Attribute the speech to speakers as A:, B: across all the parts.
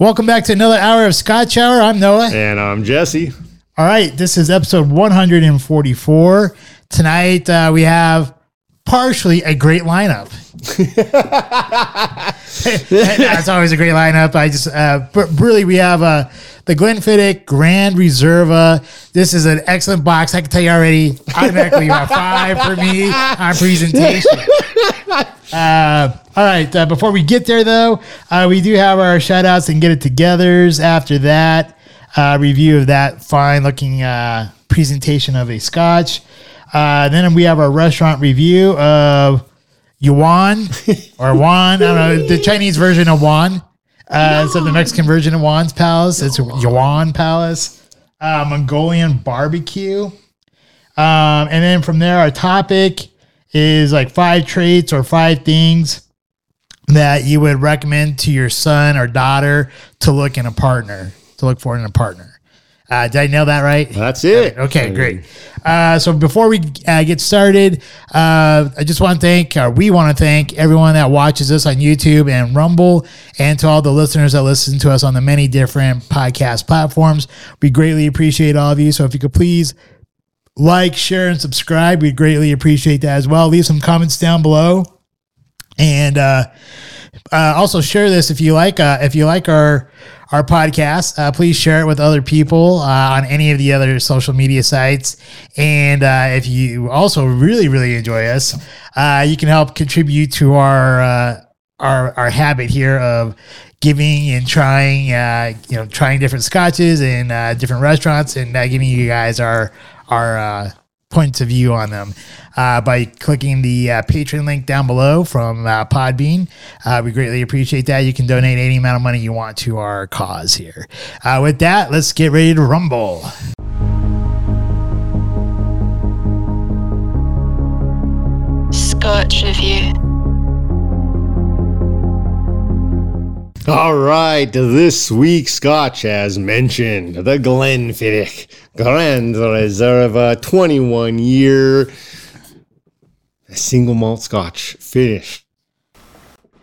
A: Welcome back to another hour of Scotch Hour. I'm Noah.
B: And I'm Jesse.
A: All right, this is episode 144. Tonight uh, we have partially a great lineup. That's always a great lineup. I just, uh, but really, we have uh, the Glenfiddich Grand Reserva. This is an excellent box. I can tell you already, automatically a five for me on presentation. Uh, all right. Uh, before we get there, though, uh, we do have our shout outs and get it togethers after that uh, review of that fine looking uh, presentation of a scotch. Uh, then we have our restaurant review of Yuan or Juan. I don't know the Chinese version of Juan. Uh, so the Mexican version of Juan's Palace. It's Yuan Palace. Uh, Mongolian barbecue. Um, and then from there, our topic is like five traits or five things that you would recommend to your son or daughter to look in a partner, to look for in a partner. Uh, did I nail that right?
B: That's it.
A: Okay, great. Uh, so before we uh, get started, uh, I just want to thank, or we want to thank everyone that watches us on YouTube and Rumble, and to all the listeners that listen to us on the many different podcast platforms. We greatly appreciate all of you. So if you could please like, share, and subscribe, we'd greatly appreciate that as well. Leave some comments down below, and uh, uh, also share this if you like. Uh, if you like our our podcast, uh, please share it with other people uh, on any of the other social media sites. And uh, if you also really really enjoy us, uh, you can help contribute to our uh, our our habit here of giving and trying uh, you know trying different scotches and different restaurants and giving you guys our our points of view on them uh, by clicking the uh, Patreon link down below from uh, Podbean. Uh, we greatly appreciate that. You can donate any amount of money you want to our cause here. Uh, with that, let's get ready to rumble.
C: Scotch Review.
B: All right, this week's scotch, as mentioned, the Glenfiddich Grand Reserva 21 year single malt scotch finished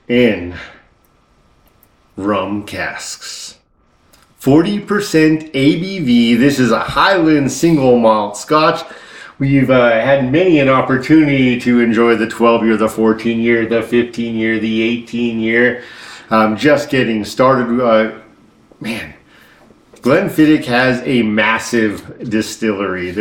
B: in rum casks. 40% ABV. This is a Highland single malt scotch. We've uh, had many an opportunity to enjoy the 12 year, the 14 year, the 15 year, the 18 year. Um, just getting started. Uh, man, Glenfiddich has a massive distillery.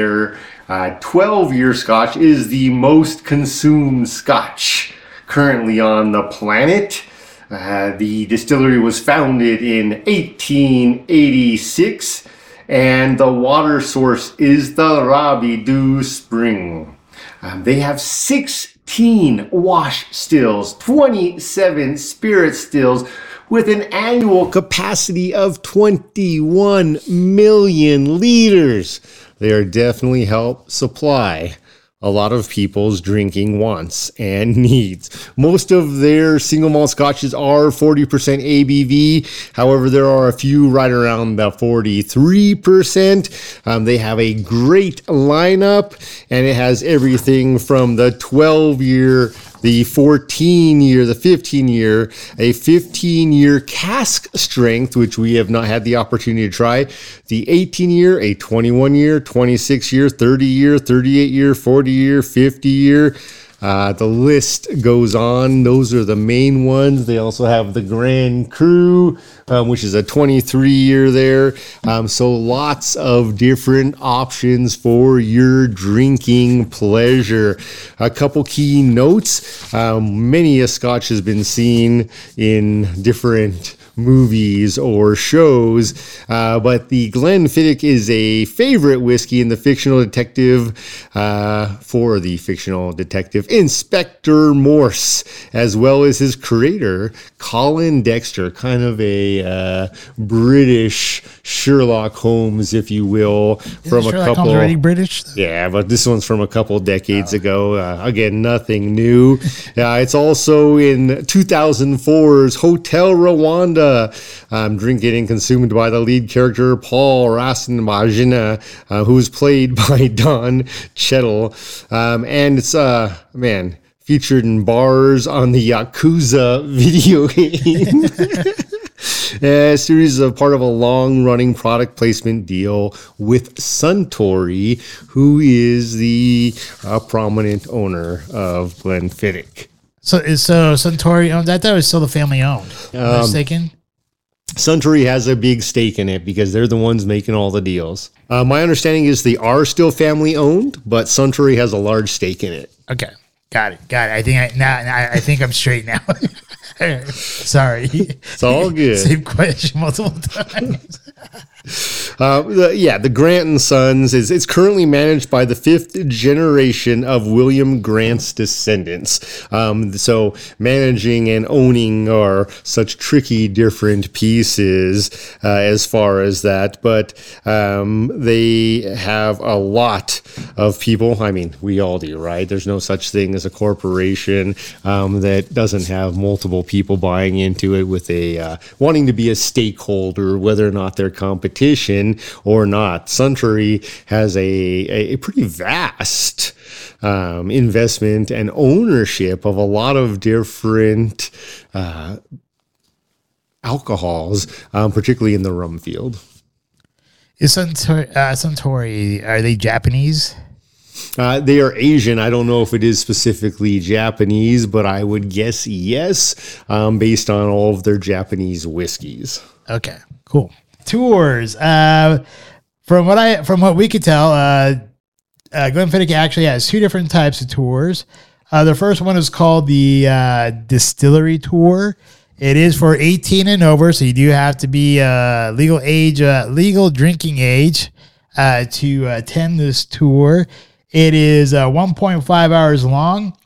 B: Their 12 uh, year scotch is the most consumed scotch currently on the planet. Uh, the distillery was founded in 1886 and the water source is the Robbie Dhu Spring. Um, they have 16 wash stills, 27 spirit stills, with an annual capacity of 21 million liters. They are definitely help supply a lot of people's drinking wants and needs. Most of their single malt scotches are 40% ABV. However, there are a few right around the 43%. Um, they have a great lineup and it has everything from the 12 year the 14 year, the 15 year, a 15 year cask strength, which we have not had the opportunity to try, the 18 year, a 21 year, 26 year, 30 year, 38 year, 40 year, 50 year. Uh, the list goes on. Those are the main ones. They also have the Grand Cru, um, which is a 23 year there. Um, so lots of different options for your drinking pleasure. A couple key notes. Um, many a scotch has been seen in different movies or shows. Uh, but the Glenfiddich is a favorite whiskey in the fictional detective uh, for the fictional detective Inspector Morse, as well as his creator Colin Dexter, kind of a uh, British Sherlock Holmes, if you will, from
A: Sherlock
B: a couple.
A: Holmes already British.
B: Yeah, but this one's from a couple decades ago. Uh, again, nothing new. Uh, it's also in 2004's Hotel Rwanda. Um, drinking and consumed by the lead character Paul Rasmussen, uh, who's played by Don Cheadle. Um, and it's, uh, man, featured in bars on the Yakuza video game. A series of part of a long running product placement deal with Suntory, who is the uh, prominent owner of Glenfiddich.
A: So is so Suntory owned that? That was still the family owned. I
B: Um,
A: mistaken?
B: Suntory has a big stake in it because they're the ones making all the deals. Uh, my understanding is they are still family owned, but Suntory has a large stake in it.
A: Okay, got it, got it. I think I now now I think I'm straight now. Sorry,
B: It's all good.
A: same question multiple times.
B: Uh, the, yeah, the Grant and Sons is it's currently managed by the fifth generation of William Grant's descendants. Um, so managing and owning are such tricky, different pieces uh, as far as that. But um, they have a lot of people. I mean, we all do, right? There's no such thing as a corporation um, that doesn't have multiple people buying into it with a uh, wanting to be a stakeholder, whether or not they're competition or not. Suntory has a, a, a pretty vast um, investment and ownership of a lot of different uh, alcohols, um, particularly in the rum field.
A: Is Suntory, uh, Suntory are they Japanese?
B: Uh, they are Asian. I don't know if it is specifically Japanese, but I would guess yes, um, based on all of their Japanese whiskeys.
A: Okay, cool. Tours. Uh, from what I from what we could tell, uh, uh, Glenfiddich actually has two different types of tours. Uh, the first one is called the uh, distillery tour. It is for 18 and over, so you do have to be uh, legal age, uh, legal drinking age, uh, to attend this tour. It is uh, 1.5 hours long,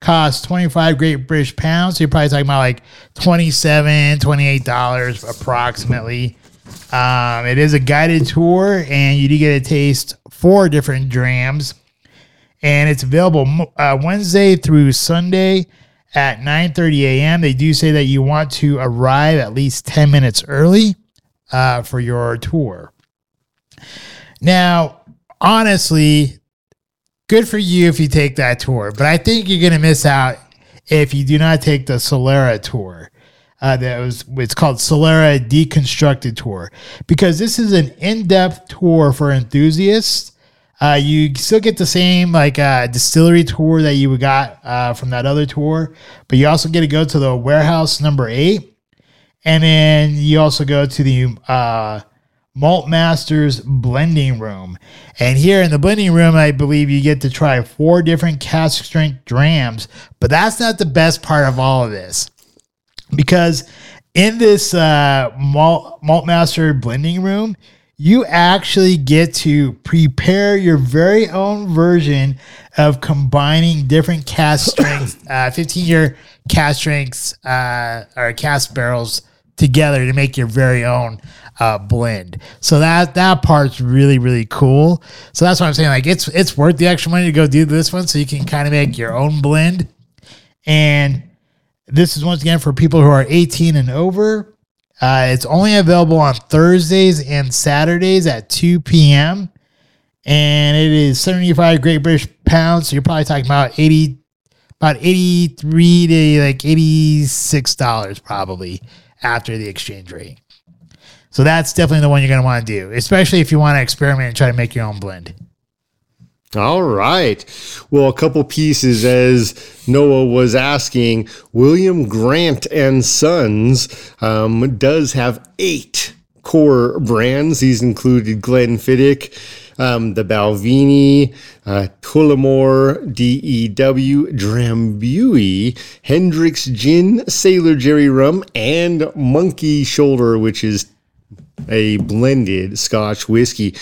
A: costs 25 Great British pounds. So you're probably talking about like 27 $28 approximately. Um, it is a guided tour, and you do get to taste four different drams. And it's available uh, Wednesday through Sunday at 9:30 a.m. They do say that you want to arrive at least 10 minutes early uh, for your tour. Now, honestly, good for you if you take that tour, but I think you're going to miss out if you do not take the Solera tour. Uh, that was it's called Solera Deconstructed Tour because this is an in-depth tour for enthusiasts. Uh, you still get the same like uh, distillery tour that you got uh, from that other tour, but you also get to go to the warehouse number eight, and then you also go to the uh, Malt Masters blending room. And here in the blending room, I believe you get to try four different cask strength drams. But that's not the best part of all of this. Because in this uh, malt, malt Master blending room, you actually get to prepare your very own version of combining different cask strengths, uh, 15 year cask strengths uh, or cask barrels together to make your very own uh, blend. So that that part's really really cool. So that's what I'm saying. Like it's it's worth the extra money to go do this one, so you can kind of make your own blend. And this is once again for people who are 18 and over. Uh, it's only available on Thursdays and Saturdays at 2 p.m. And it is 75 Great British pounds. So you're probably talking about 80, about 83 to like 86 dollars probably after the exchange rate. So that's definitely the one you're going to want to do, especially if you want to experiment and try to make your own blend.
B: All right. Well, a couple pieces as Noah was asking. William Grant and Sons um, does have eight core brands. These included Glenfiddich, um, the Balvenie, uh, Tullamore, DEW, Drambuie, Hendrick's Gin, Sailor Jerry Rum, and Monkey Shoulder, which is a blended Scotch whiskey.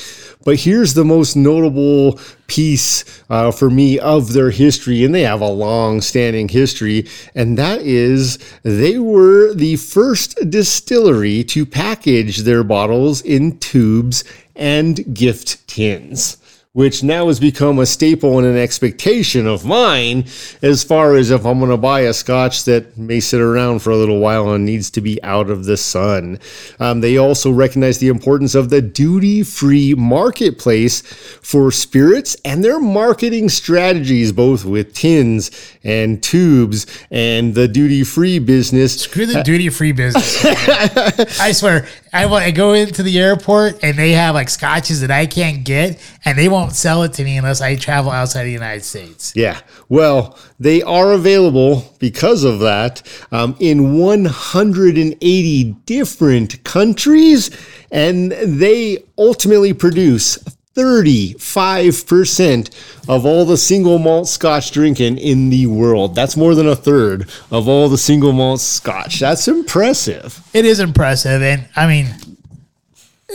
B: But here's the most notable piece uh, for me of their history, and they have a long standing history, and that is they were the first distillery to package their bottles in tubes and gift tins. Which now has become a staple and an expectation of mine as far as if I'm going to buy a scotch that may sit around for a little while and needs to be out of the sun. Um, they also recognize the importance of the duty free marketplace for spirits and their marketing strategies, both with tins and tubes and the duty free business.
A: Screw the duty free business. I swear, I, I go into the airport and they have like scotches that I can't get, and they won't sell it to me unless I travel outside the United States.
B: Yeah. Well, they are available because of that um, in 180 different countries, and they ultimately produce 35% of all the single malt scotch drinking in the world. That's more than a third of all the single malt scotch. That's impressive.
A: It is impressive. And I mean,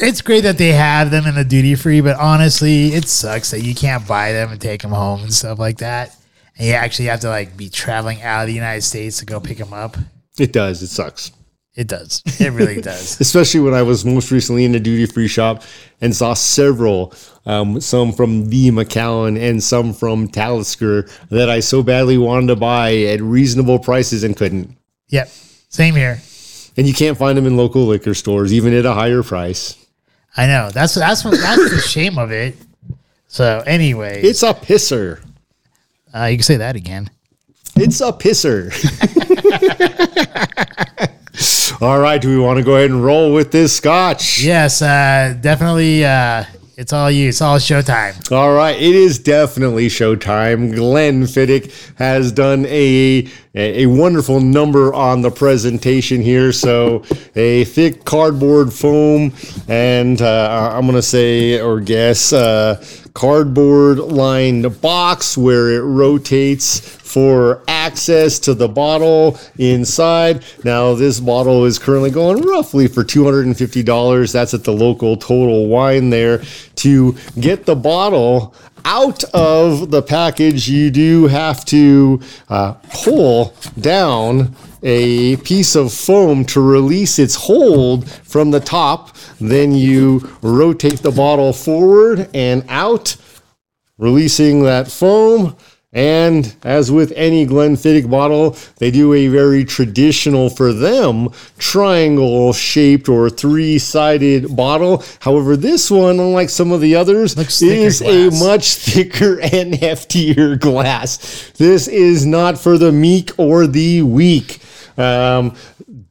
A: it's great that they have them in the duty free, but honestly, it sucks that you can't buy them and take them home and stuff like that. And you actually have to like be traveling out of the United States to go pick them up.
B: It does. It sucks.
A: It does. It really does.
B: Especially when I was most recently in a duty free shop and saw several, um, some from the Macallan and some from Talisker that I so badly wanted to buy at reasonable prices and couldn't.
A: Yep. Same here.
B: And you can't find them in local liquor stores, even at a higher price.
A: I know. That's that's what that's the shame of it. So anyway,
B: It's a pisser.
A: uh, you can say that again.
B: It's a pisser. All right, do we want to go ahead and roll with this scotch?
A: Yes, uh, definitely. Uh, it's all you. It's all showtime.
B: All right, it is definitely showtime. Glenfiddich has done a a wonderful number on the presentation here. So a thick cardboard foam, and uh, I'm gonna say or guess uh, cardboard lined box where it rotates for access to the bottle inside. Now, this bottle is currently going roughly for $250. That's at the local Total Wine there. To get the bottle out of the package, you do have to uh, pull down a piece of foam to release its hold from the top. Then you rotate the bottle forward and out, releasing that foam. And as with any Glenfiddich bottle, they do a very traditional for them triangle shaped or three sided bottle. However, this one, unlike some of the others, is
A: glass.
B: a much thicker and heftier glass. This is not for the meek or the weak. Um,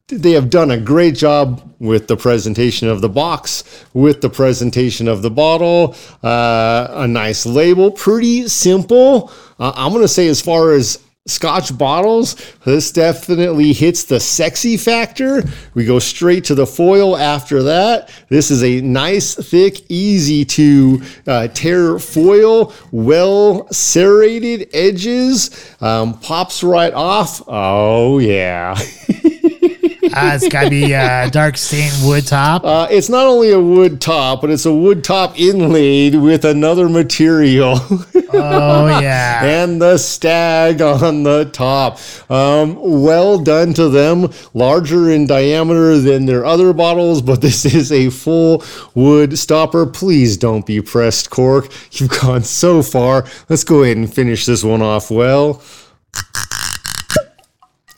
B: they have done a great job with the presentation of the box, with the presentation of the bottle, uh, a nice label, pretty simple. Uh, I'm going to say, as far as Scotch bottles, this definitely hits the sexy factor. We go straight to the foil after that. This is a nice, thick, easy to uh, tear foil, well serrated edges, um, pops right off. Oh, yeah.
A: Uh, it's got to be uh, dark stained wood top.
B: Uh, it's not only a wood top, but it's a wood top inlaid with another material.
A: Oh yeah.
B: and the stag on the top. Um, well done to them. Larger in diameter than their other bottles, but this is a full wood stopper. Please don't be pressed cork. You've gone so far. Let's go ahead and finish this one off well.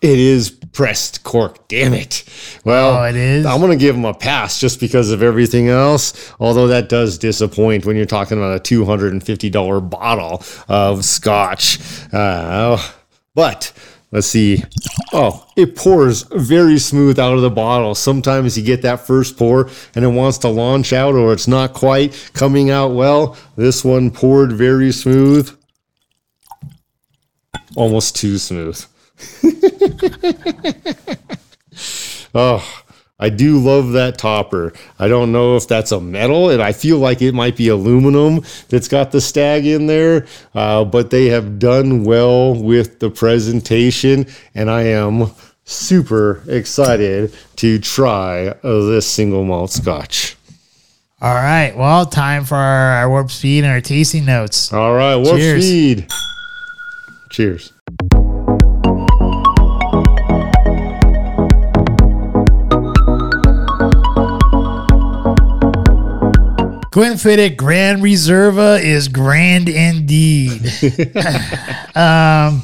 B: It is pressed cork. Damn it. Well,
A: Oh, it is?
B: I'm going to give them a pass just because of everything else. Although that does disappoint when you're talking about a $250 bottle of scotch. Uh, but let's see. Oh, it pours very smooth out of the bottle. Sometimes you get that first pour and it wants to launch out or it's not quite coming out well. This one poured very smooth. Almost too smooth. Oh, I do love that topper. I don't know if that's a metal, and I feel like it might be aluminum that's got the stag in there, uh, but they have done well with the presentation, and I am super excited to try uh, this single malt scotch.
A: All right. Well, time for our, our warp speed and our tasting notes.
B: All right, warp
A: Cheers.
B: speed. Cheers.
A: Glenfiddich Grand Reserva is grand indeed. um,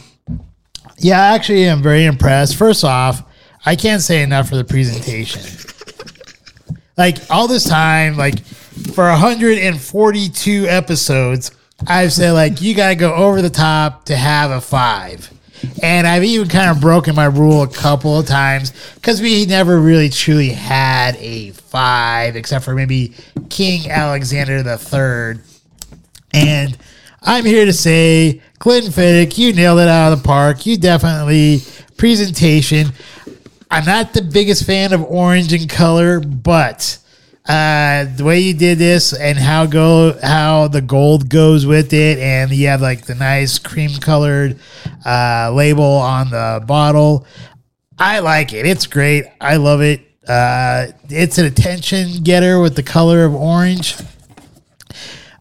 A: yeah, I actually, I'm very impressed. First off, I can't say enough for the presentation. Like all this time, like for 142 episodes, I've said like you gotta go over the top to have a five. And I've even kind of broken my rule a couple of times because we never really truly had a five, except for maybe King Alexander the Third. And I'm here to say, Glenfiddich, you nailed it out of the park. You definitely presentation. I'm not the biggest fan of orange in color, but uh, the way you did this and how go how the gold goes with it, and you have like the nice cream colored uh, label on the bottle. I like it. It's great. I love it. Uh, it's an attention getter with the color of orange.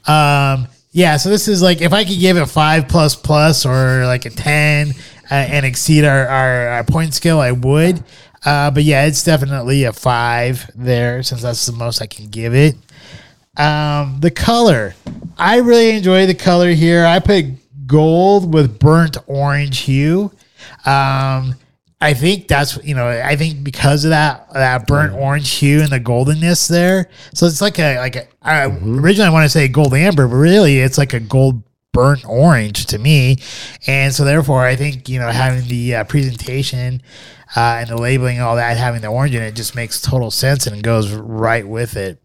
A: Um, yeah. So this is like if I could give it five plus plus or like a ten uh, and exceed our, our, our point scale, I would. Uh, but yeah, it's definitely a five there since that's the most I can give it. Um, the color, I really enjoy the color here. I put gold with burnt orange hue. Um, I think that's you know I think because of that that burnt orange hue and the goldenness there, so it's like a like a, I originally I want to say gold amber, but really it's like a gold burnt orange to me, and so therefore I think you know having the uh, presentation uh, and the labeling and all that, having the orange in it, just makes total sense and goes right with it.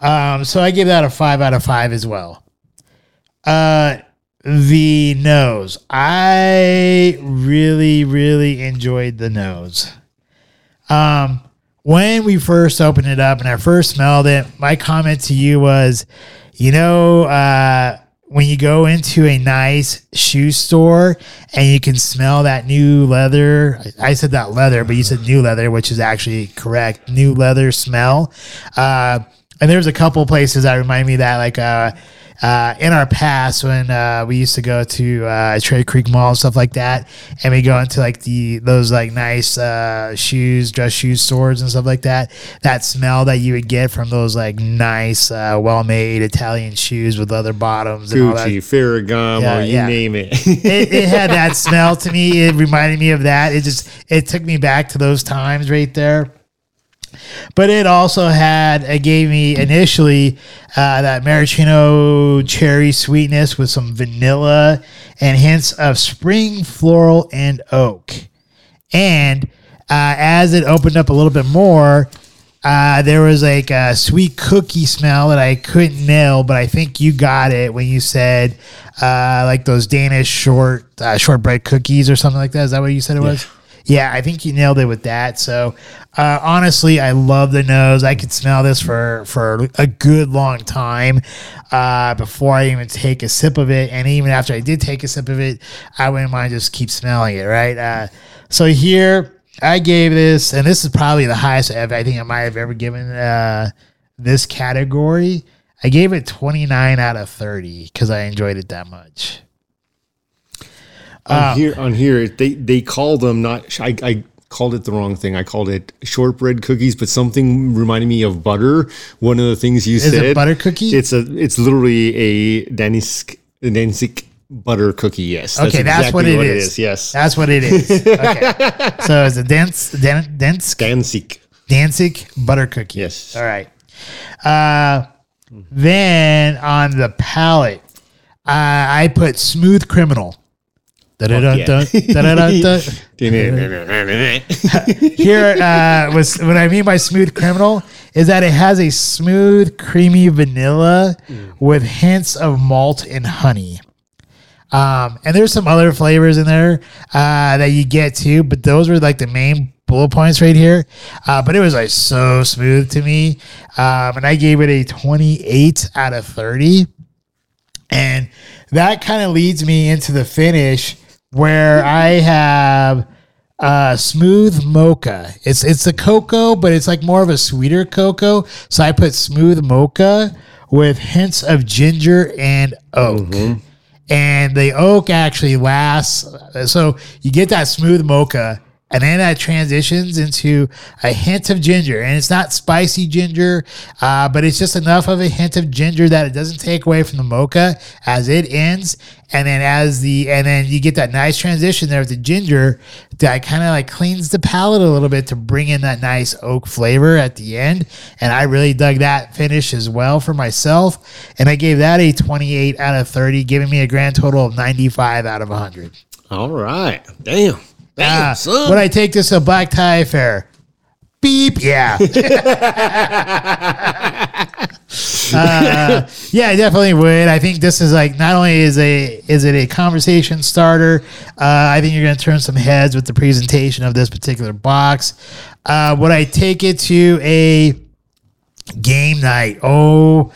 A: Um, so I give that a five out of five as well. Uh, the nose, I really, really enjoyed the nose. Um, when we first opened it up and I first smelled it, my comment to you was, you know, uh, when you go into a nice shoe store and you can smell that new leather, I said that leather, but you said new leather, which is actually correct. New leather smell. Uh, and there's a couple places that remind me that, like uh, uh, in our past when uh, we used to go to uh, Cherry Creek Mall and stuff like that, and we go into like the those like nice uh, shoes, dress shoes, stores and stuff like that. That smell that you would get from those like nice, uh, well made Italian shoes with leather bottoms and all that.
B: Gucci, Ferragamo,
A: Yeah,
B: you
A: yeah.
B: name it.
A: it, it had that smell to me. It reminded me of that. It just it took me back to those times right there. But it also had it gave me initially uh, that maraschino cherry sweetness with some vanilla and hints of spring floral and oak. And uh, as it opened up a little bit more, uh, there was like a sweet cookie smell that I couldn't nail, but I think you got it when you said uh, like those Danish short uh, shortbread cookies or something like that. Is that what you said it was? Yeah, I think you nailed it with that. So uh, honestly, I love the nose. I could smell this for for a good long time uh, before I even take a sip of it, and even after I did take a sip of it, I wouldn't mind just keep smelling it. Right. Uh, so here I gave this, and this is probably the highest I've, I think I might have ever given uh, this category. I gave it 29 out of 30 because I enjoyed it that much.
B: on here, on here, they they call them not. I, I called it the wrong thing. I called it shortbread cookies, but something reminded me of butter. One of the things you
A: Is
B: said,
A: it butter cookie?
B: It's a. It's literally a Danisk Danzig butter cookie. Yes.
A: okay, that's what
B: exactly
A: it is.
B: Yes.
A: That's what it is. Okay. so it's a dense, den, dense,
B: Danzig.
A: Danzig butter cookie.
B: Yes.
A: All right. Uh, then on the palate, uh, I put smooth criminal. Here uh, was what I mean by smooth criminal is that it has a smooth, creamy vanilla with hints of malt and honey. Um, and there's some other flavors in there uh, that you get too, but those were like the main bullet points right here. Uh, but it was like so smooth to me, um, and I gave it a 28 out of 30. And that kind of leads me into the finish where I have uh, smooth mocha. It's it's a cocoa, but it's like more of a sweeter cocoa. So I put smooth mocha with hints of ginger and oak. And the oak actually lasts. So you get that smooth mocha, and then that transitions into a hint of ginger. And it's not spicy ginger uh, but it's just enough of a hint of ginger that it doesn't take away from the mocha as it ends. And then as the and then you get that nice transition there with the ginger that kind of like cleans the palate a little bit to bring in that nice oak flavor at the end. And i really dug that finish as well for myself. And i gave that a 28 out of 30 giving me a grand total of 95 out of 100
B: All right. Damn. Damn, son.
A: would I take this to Black Tie Affair? Beep. Yeah. uh, yeah, I definitely would. I think this is like not only is a is it a conversation starter. Uh, I think you're going to turn some heads with the presentation of this particular box. Uh, would I take it to a game night? Oh.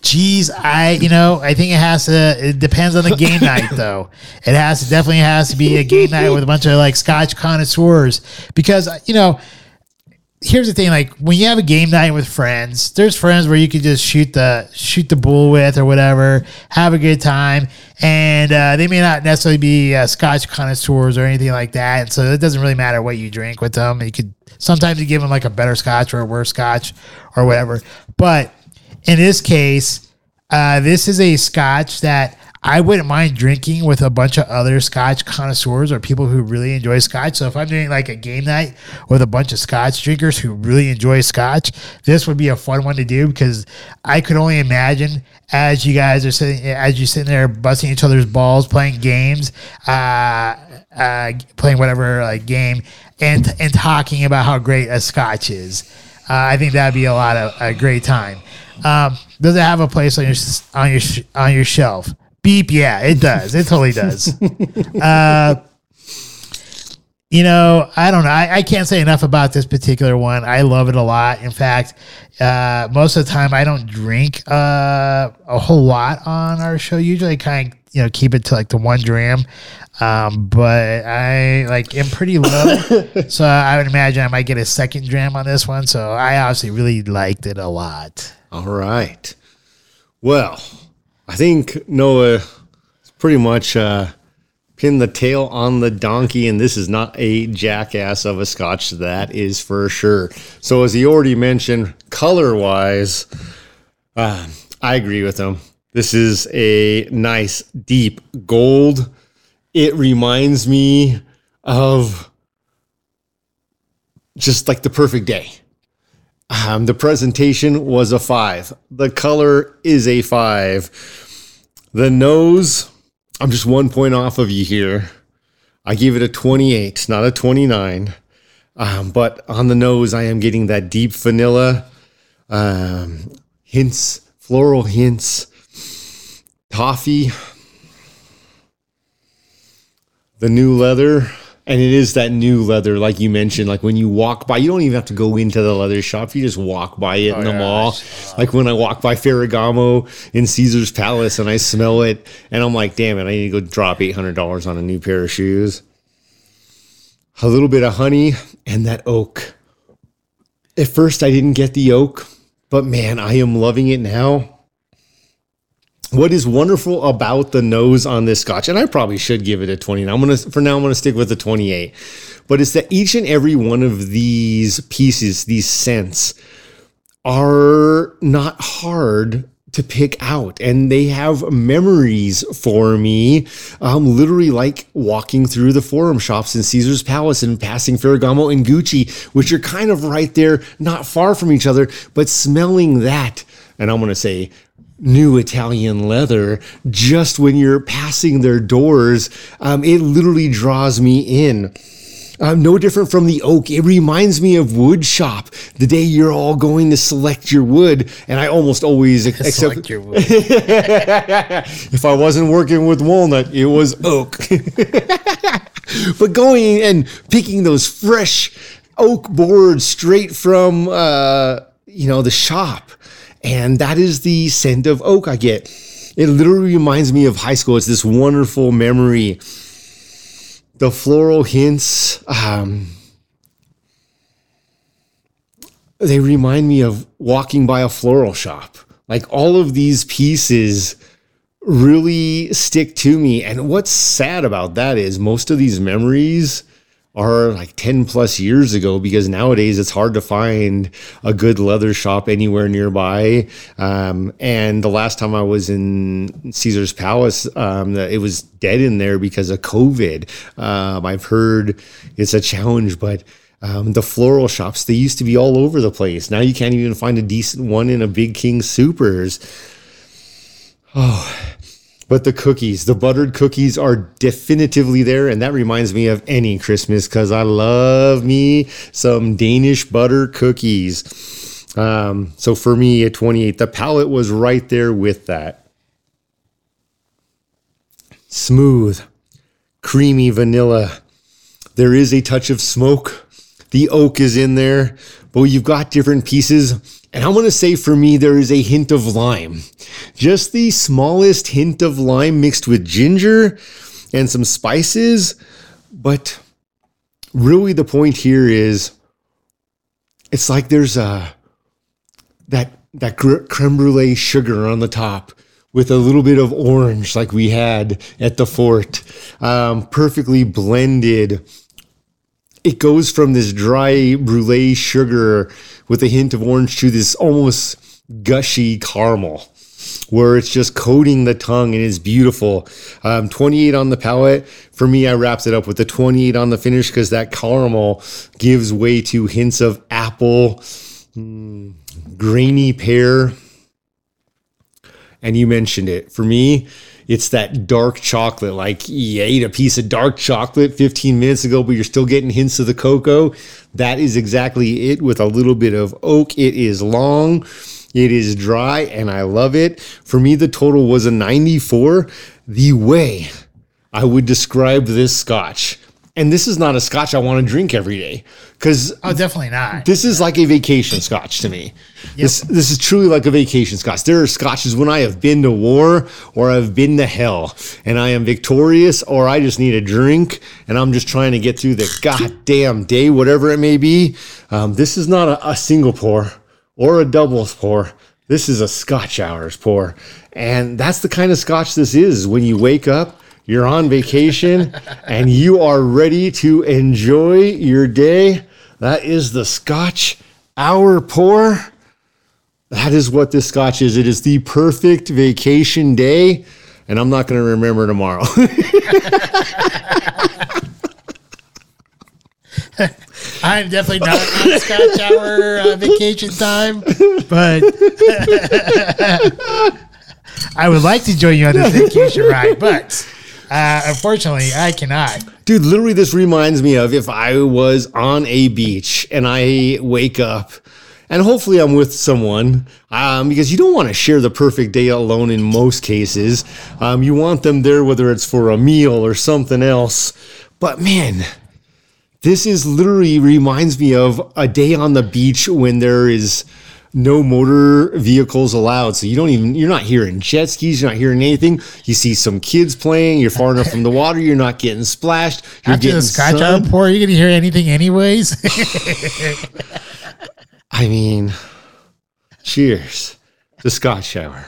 A: Geez, I you know I think it has to. It depends on the game night though. It has to definitely has to be a game night with a bunch of like Scotch connoisseurs because you know here's the thing like when you have a game night with friends there's friends where you can just shoot the shoot the bull with or whatever have a good time and uh, they may not necessarily be uh, scotch connoisseurs or anything like that and so it doesn't really matter what you drink with them you could sometimes you give them like a better scotch or a worse scotch or whatever but in this case uh, this is a scotch that I wouldn't mind drinking with a bunch of other Scotch connoisseurs or people who really enjoy Scotch. So if I'm doing like a game night with a bunch of Scotch drinkers who really enjoy Scotch, this would be a fun one to do because I could only imagine as you guys are sitting, as you're sitting there busting each other's balls, playing games, uh, uh, playing whatever like game, and and talking about how great a Scotch is. Uh, I think that'd be a lot of a great time. Um, does it have a place on your on your on your shelf? Beep, yeah, it does. It totally does. uh, you know, I don't know. I, I, can't say enough about this particular one. I love it a lot. In fact, uh, most of the time I don't drink uh, a whole lot on our show. Usually, kind of you know keep it to like the one dram. Um, but I like am pretty low, so I would imagine I might get a second dram on this one. So I obviously really liked it a lot.
B: All right. Well, I think Noah pretty much uh, pinned the tail on the donkey, and this is not a jackass of a scotch, that is for sure. So, as he already mentioned, color wise, uh, I agree with him. This is a nice, deep gold. It reminds me of just like the perfect day. Um, the presentation was a five. The color is a five. The nose, I'm just one point off of you here. I give it a 28, not a 29. Um, but on the nose, I am getting that deep vanilla um, hints, floral hints, toffee, the new leather and it is that new leather, like you mentioned. Like when you walk by, you don't even have to go into the leather shop. You just walk by it oh, in the yeah, mall. Like when I walk by Ferragamo in Caesar's Palace and I smell it, and I'm like, damn it, I need to go drop eight hundred dollars on a new pair of shoes. A little bit of honey and that oak. At first, I didn't get the oak, but man, I am loving it now what is wonderful about the nose on this scotch, and I probably should give it a 20. I'm gonna for now I'm gonna stick with the 28. But it's that each and every one of these pieces, these scents, are not hard to pick out and they have memories for me um, literally like walking through the forum shops in caesar's palace and passing ferragamo and gucci which are kind of right there not far from each other but smelling that and i'm going to say new Italian leather just when you're passing their doors. Um, it literally draws me in. Um, no different from the oak. It reminds me of wood shop. The day you're all going to select your wood, and I almost always accept select your wood. if I wasn't working with walnut, it was oak. but going and picking those fresh oak boards straight from uh, you know the shop and that is the scent of oak I get. It literally reminds me of high school. It's this wonderful memory. The floral hints, um, they remind me of walking by a floral shop. Like all of these pieces really stick to me. And what's sad about that is most of these memories are like 10 plus years ago because nowadays it's hard to find a good leather shop anywhere nearby. Um, and the last time I was in Caesar's Palace, um, it was dead in there because of COVID. Um, I've heard it's a challenge, but um, the floral shops, they used to be all over the place. Now you can't even find a decent one in a Big King Soopers. Oh, but the cookies, the buttered cookies are definitively there. And that reminds me of any Christmas because I love me some Danish butter cookies. Um, so for me at 28, the palate was right there with that. Smooth, creamy vanilla. There is a touch of smoke. The oak is in there, but you've got different pieces and I'm going to say for me, there is a hint of lime. Just the smallest hint of lime mixed with ginger and some spices. But really, the point here is it's like there's a that that creme brulee sugar on the top with a little bit of orange like we had at the fort um, perfectly blended it goes from this dry brulee sugar with a hint of orange to this almost gushy caramel where it's just coating the tongue and it's beautiful. Um, 28 on the palate. For me, I wrapped it up with the 28 on the finish because that caramel gives way to hints of apple, mm, grainy pear. And you mentioned it. For me, it's that dark chocolate. Like you ate a piece of dark chocolate 15 minutes ago, but you're still getting hints of the cocoa. That is exactly it with a little bit of oak. It is long. It is dry and I love it. For me, the total was a 94. The way I would describe this scotch and this is not a scotch I want to drink every day because
A: oh, definitely not.
B: This is like a vacation scotch to me. Yep. This this is truly like a vacation scotch. There are scotches when I have been to war or I've been to hell and I am victorious or I just need a drink and I'm just trying to get through the goddamn day, whatever it may be. Um, this is not a, a single pour or a double pour. This is a Scotch hours pour, and that's the kind of scotch this is. When you wake up you're on vacation and you are ready to enjoy your day. That is the Scotch Hour Pour. That is what this Scotch is. It is the perfect vacation day, and I'm not going to remember tomorrow.
A: I'm definitely not on Scotch Hour uh, vacation time, but I would like to join you on this vacation ride, but uh, unfortunately, I cannot.
B: Dude, literally, this reminds me of if I was on a beach and I wake up and hopefully I'm with someone um, because you don't want to share the perfect day alone in most cases. Um, you want them there, whether it's for a meal or something else. But man, this is literally reminds me of a day on the beach when there is no motor vehicles allowed. So you don't even, you're not hearing jet skis, you're not hearing anything. You see some kids playing, you're far enough from the water, you're not getting splashed. You're
A: After getting the scotch outpour, are you going to hear anything anyways?
B: I mean, cheers. The scotch shower.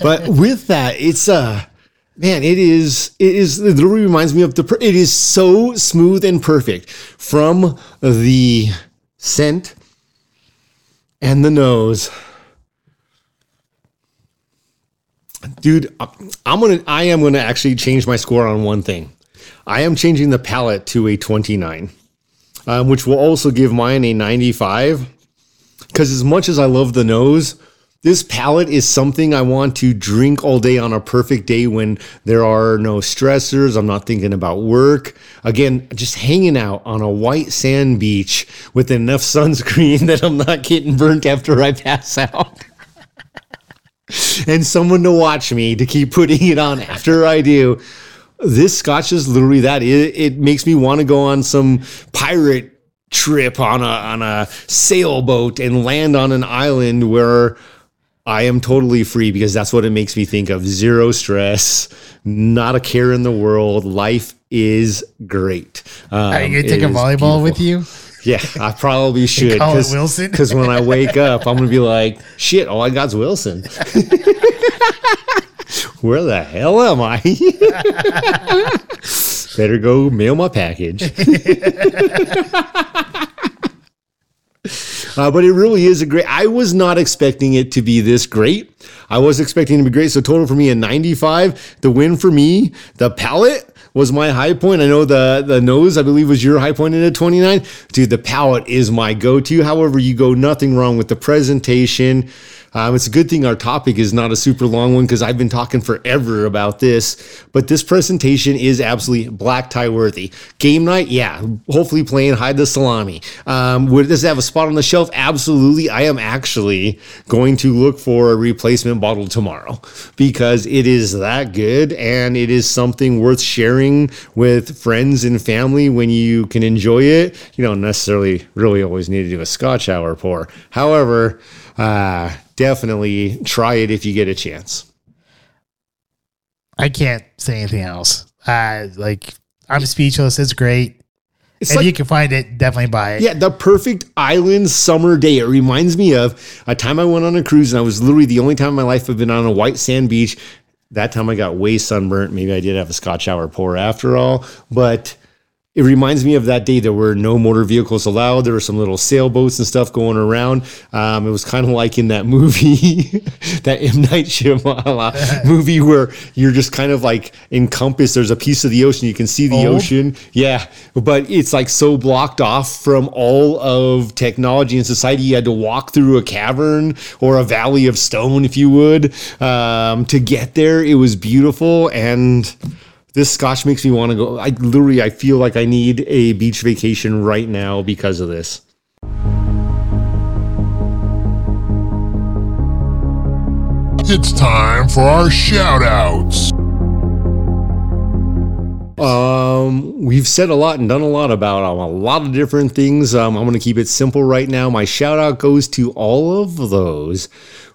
B: But with that, it's, uh, man, it is, it is, it literally reminds me of the, it is so smooth and perfect from the scent and the nose. Dude, I'm gonna I am gonna actually change my score on one thing. I am changing the palate to a 29, um, which will also give mine a 95. Because as much as I love the nose, this palate is something I want to drink all day on a perfect day when there are no stressors. I'm not thinking about work. Again, just hanging out on a white sand beach with enough sunscreen that I'm not getting burnt after I pass out. and someone to watch me to keep putting it on after I do. This scotch is literally that. It, it makes me want to go on some pirate trip on a on a sailboat and land on an island where I am totally free because that's what it makes me think of. Zero stress, not a care in the world. Life is great.
A: Um, Are you gonna take a volleyball beautiful. with you?
B: Yeah, I probably should.
A: Call it Wilson.
B: Because when I wake up, I'm gonna be like, shit, all I got's Wilson. Where the hell am I? better go mail my package. Uh, but it really is a great. I was not expecting it to be this great. I was expecting it to be great. So total for me a 95. The win for me, the palate was my high point. I know the the nose, I believe, was your high point at a 29. Dude, the palate is my go-to. However, you go nothing wrong with the presentation. Um, it's a good thing our topic is not a super long one because I've been talking forever about this. But this presentation is absolutely black tie worthy. Game night, yeah, hopefully playing hide the salami. Um, would this have a spot on the shelf? Absolutely. I am actually going to look for a replacement bottle tomorrow because it is that good and it is something worth sharing with friends and family when you can enjoy it. You don't necessarily really always need to do a scotch hour pour. However, uh, definitely try it if you get a chance.
A: I can't say anything else. Uh, like I'm speechless. It's great.
B: It's
A: if
B: like-
A: you can find it, definitely buy it.
B: Yeah, the perfect island summer day. It reminds me of a time I went on a cruise and I was literally the only time in my life I've been on a white sand beach. That time I got way sunburnt. Maybe I did have a scotch hour pour after all, but it reminds me of that day. There were no motor vehicles allowed. There were some little sailboats and stuff going around. Um, it was kind of like in that movie, that M Night Shyamalan movie, where you're just kind of like encompassed. There's a piece of the ocean you can see the
A: Old?
B: ocean. Yeah, but it's like so blocked off from all of technology and society. You had to walk through a cavern or a valley of stone, if you would, um, to get there. It was beautiful and this scotch makes me want to go. I literally, I feel like I need a beach vacation right now because of this.
C: It's time for our shout outs.
B: Um, we've said a lot and done a lot about um, a lot of different things. Um, I'm going to keep it simple right now. My shout out goes to all of those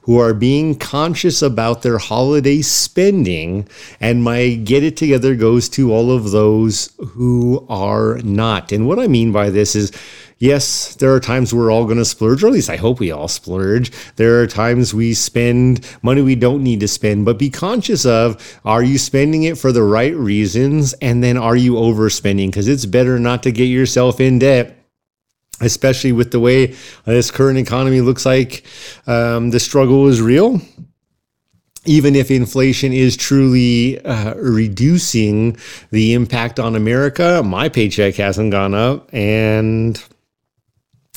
B: who are being conscious about their holiday spending, and my get it together goes to all of those who are not. And what I mean by this is, yes, there are times we're all going to splurge, or at least I hope we all splurge. There are times we spend money we don't need to spend, but be conscious of are you spending it for the right reasons? And then are you overspending? Because it's better not to get yourself in debt especially with the way this current economy looks like um, the struggle is real even if inflation is truly uh, reducing the impact on America, my paycheck hasn't gone up. And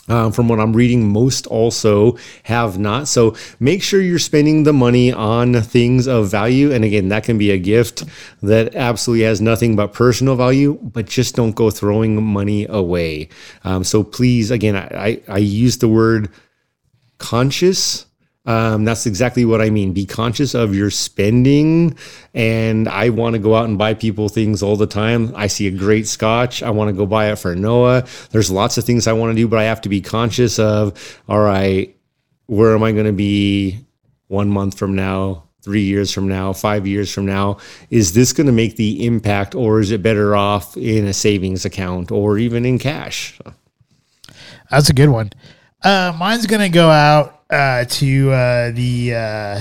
B: um, from what I'm reading, most also have not. So make sure you're spending the money on things of value. And again, that can be a gift that absolutely has nothing but personal value, but just don't go throwing money away. Um, so please, again, I, I, I use the word conscious. Um, that's exactly what I mean. Be conscious of your spending. And I want to go out and buy people things all the time. I see a great scotch. I want to go buy it for Noah. There's lots of things I want to do, but I have to be conscious of, all right, where am I going to be one month from now? Three years from now, five years from now, is this going to make the impact, or is it better off in a savings account or even in cash?
A: That's a good one. Uh, mine's gonna go out uh, to uh, the uh,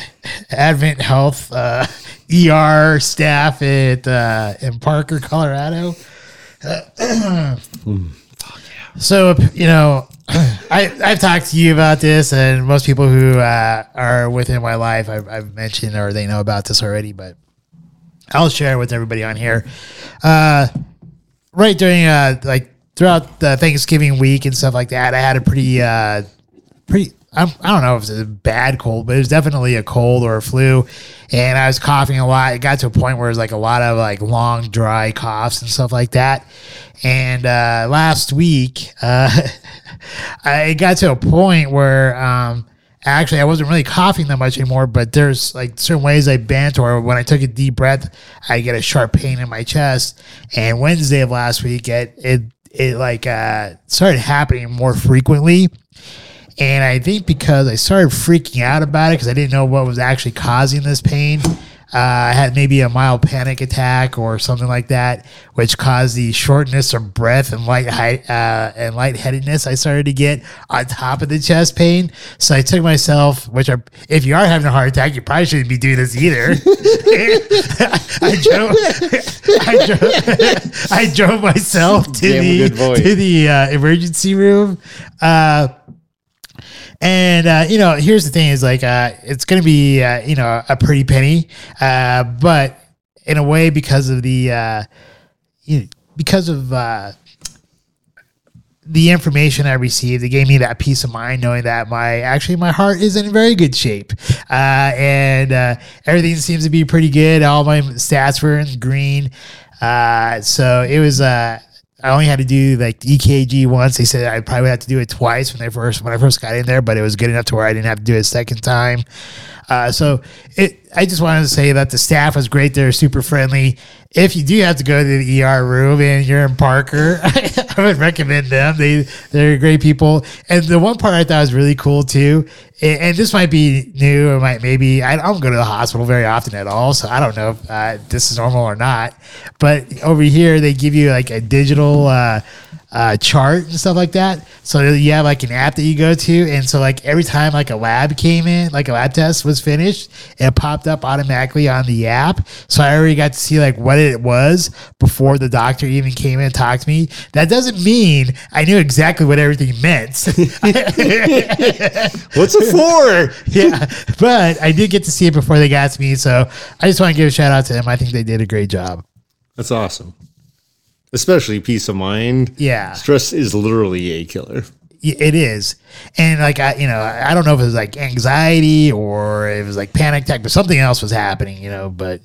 A: Advent Health uh, ER staff at uh, in Parker, Colorado. So you know, I I've talked to you about this, and most people who uh, are within my life, I've, I've mentioned or they know about this already, but I'll share with everybody on here. Uh, right during uh like throughout the Thanksgiving week and stuff like that, I had a pretty uh pretty I, I don't know if it's a bad cold, but it was definitely a cold or a flu, and I was coughing a lot. It got to a point where it was like a lot of like long dry coughs and stuff like that. And uh, last week, uh, I got to a point where um, actually I wasn't really coughing that much anymore, but there's like certain ways I bent or when I took a deep breath, I get a sharp pain in my chest. And Wednesday of last week, it it it like uh, started happening more frequently. And I think because I started freaking out about it because I didn't know what was actually causing this pain, uh, I had maybe a mild panic attack or something like that, which caused the shortness of breath and light height uh, and lightheadedness I started to get on top of the chest pain. So I took myself, which are if you are having a heart attack, you probably shouldn't be doing this either. I drove, I drove, I drove myself to
B: Damn
A: the to the uh, emergency room. Uh, and uh, you know, here's the thing: is like uh, it's going to be uh, you know a pretty penny, uh, but in a way because of the uh, you know, because of uh, the information I received, it gave me that peace of mind knowing that my actually my heart is in very good shape, uh, and uh, everything seems to be pretty good. All my stats were in green, uh, so it was. I only had to do like the EKG once. They said I probably have to do it twice when I first when I first got in there, but it was good enough to where I didn't have to do it a second time. Uh, so it, I just wanted to say that the staff was great. They're super friendly. If you do have to go to the ER room and you're in Parker, I would recommend them. They they're great people. And the one part I thought was really cool too, and, and this might be new or might maybe I don't go to the hospital very often at all, so I don't know if uh, this is normal or not. But over here, they give you like a digital. Uh, uh, chart and stuff like that. So you have like an app that you go to, and so like every time like a lab came in, like a lab test was finished, it popped up automatically on the app. So I already got to see like what it was before the doctor even came in and talked to me. That doesn't mean I knew exactly what everything meant.
B: What's it for?
A: yeah, but I did get to see it before they got to me. So I just want to give a shout out to them. I think they did a great job.
B: That's awesome. Especially peace of mind.
A: Yeah.
B: Stress is literally a killer.
A: It is, and like I, you know, I don't know if it was like anxiety or it was like panic attack, but something else was happening, you know, but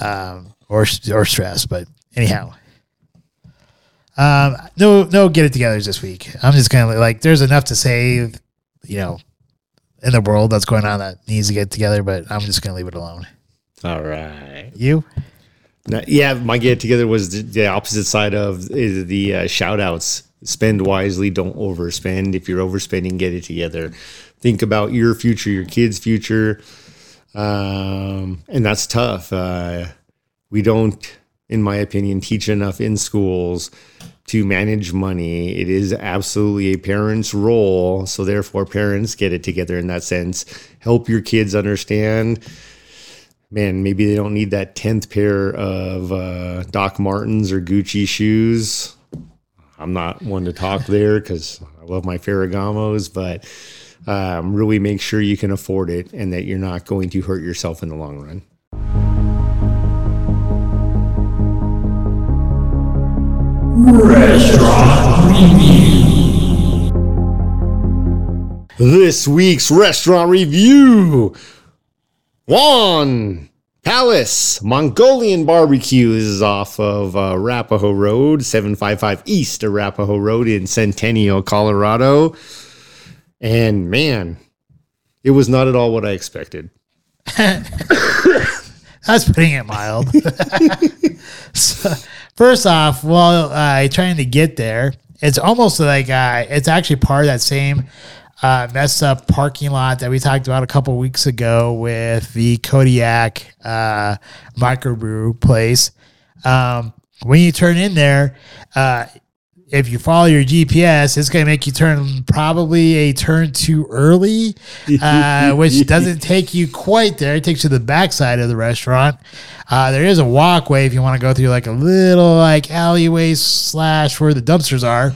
A: um, or or stress. But anyhow, um, no, no, get it together this week. I'm just gonna like, there's enough to say, you know, in the world that's going on that needs to get together, but I'm just gonna leave it alone.
B: All right.
A: You?
B: Yeah, my get together was the, opposite side of the, the uh, shout outs. Spend wisely, don't overspend. If you're overspending, get it together. Think about your future, your kids' future. Um, and that's tough. Uh, we don't, in my opinion, teach enough in schools to manage money. It is absolutely a parent's role. So, therefore, parents get it together in that sense. Help your kids understand man, maybe they don't need that 10th pair of uh, Doc Martens or Gucci shoes. I'm not one to talk there because I love my Ferragamos, but um, really make sure you can afford it and that you're not going to hurt yourself in the long run. Restaurant review. This week's restaurant review. Yuan Palace Mongolian Barbecue is off of uh, Arapahoe Road, 755 East Arapahoe Road in Centennial, Colorado. And man, it was not at all what I expected.
A: That's putting it mild. so, first off, while uh, trying to get there, it's almost like uh, it's actually part of that same uh, messed up parking lot that we talked about a couple weeks ago with the Kodiak uh, microbrew place. Um, when you turn in there, uh, if you follow your GPS, it's going to make you turn probably a turn too early, uh, which doesn't take you quite there. It takes you to the backside of the restaurant. Uh, there is a walkway if you want to go through like a little like alleyway slash where the dumpsters are.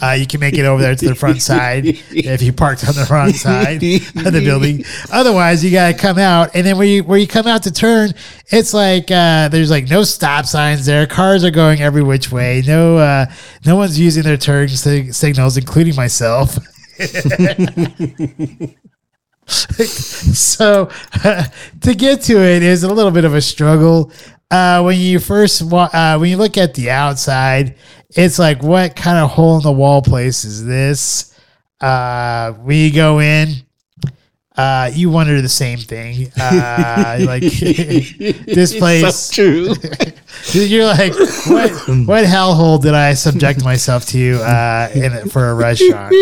A: Uh, you can make it over there to the front side if you parked on the wrong side of the building. Otherwise, you gotta come out, and then where you where you come out to turn, it's like uh, there's like no stop signs there. Cars are going every which way. No, uh, no one's using their turn sig- signals, including myself. so to get to it is a little bit of a struggle. Uh, when you first wa- uh, when you look at the outside, it's like what kind of hole in the wall place is this? Uh, when you go in, uh, you wonder the same thing. Uh, like this place,
B: So true.
A: you're like, what what hellhole did I subject myself to uh, in for a restaurant?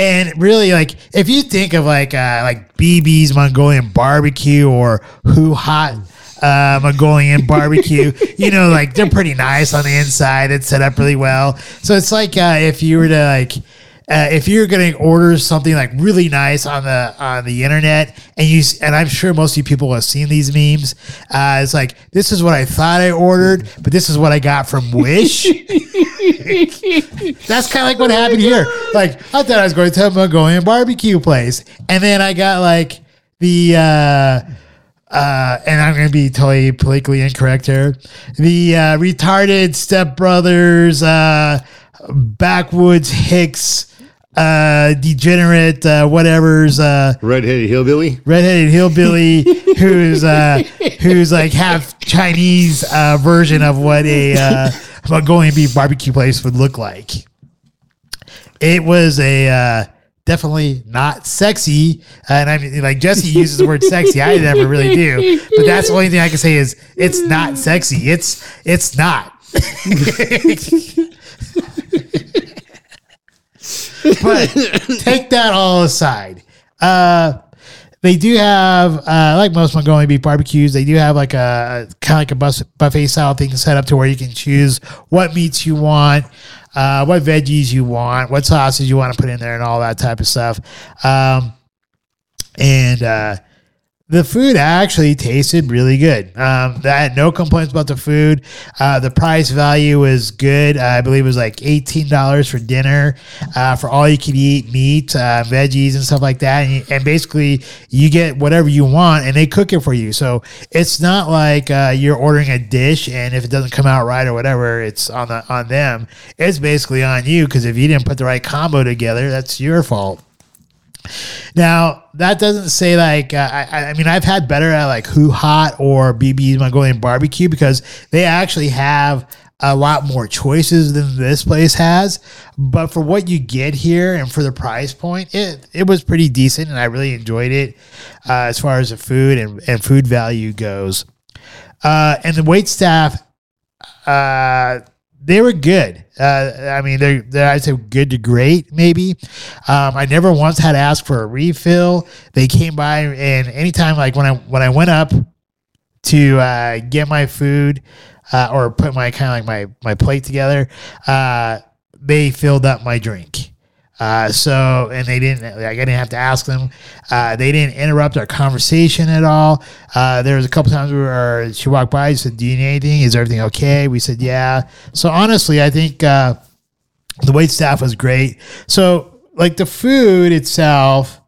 A: and really, like if you think of like uh, like BB's Mongolian barbecue or HuHot uh, Mongolian barbecue, you know, like they're pretty nice on the inside. It's set up really well. So it's like uh, if you were to like uh, if you're going to order something like really nice on the on the internet, and you and I'm sure most of you people have seen these memes, uh, it's like this is what I thought I ordered, but this is what I got from Wish. That's kind of like what happened here. Like I thought I was going to a Mongolian barbecue place, and then I got like the. Uh, uh, and I'm going to be totally politically incorrect here. The uh, retarded stepbrothers, uh, backwoods Hicks, uh, degenerate, uh, whatever's, uh,
B: Redheaded hillbilly.
A: redheaded hillbilly who's uh, who's like half Chinese uh, version of what a uh, Mongolian beef barbecue place would look like. It was a uh, definitely not sexy, and I mean, like Jesse uses the word sexy. I never really do, but that's the only thing I can say is it's not sexy. It's it's not. but take that all aside. Uh, they do have, uh, like most Mongolian beef barbecues, they do have like a kind of like a buffet style thing set up to where you can choose what meats you want, uh, what veggies you want, what sauces you want to put in there, and all that type of stuff. Um, and uh, the food actually tasted really good. Um, I had no complaints about the food. Uh, the price value was good. Uh, I believe it was like eighteen dollars for dinner, uh, for all you could eat meat, uh, veggies, and stuff like that. And, and basically, you get whatever you want, and they cook it for you. So it's not like uh, you're ordering a dish, and if it doesn't come out right or whatever, it's on the on them. It's basically on you because if you didn't put the right combo together, that's your fault. Now that doesn't say like uh, I, I mean I've had better at like HuHot or BB's Mongolian Barbecue because they actually have a lot more choices than this place has. But for what you get here and for the price point, it it was pretty decent and I really enjoyed it uh, as far as the food and, and food value goes. Uh, and the wait staff uh, they were good. Uh, I mean, they're, they're I'd say good to great, maybe. Um, I never once had to ask for a refill. They came by, and anytime like when I when I went up to uh, get my food uh, or put my kind of like my my plate together, uh, they filled up my drink. Uh, so and they didn't like I didn't have to ask them. Uh, they didn't interrupt our conversation at all. Uh, there was a couple times where she walked by and said, "Do you need anything? Is everything okay?" We said, "Yeah." So honestly, I think uh, the wait staff was great. So like the food itself,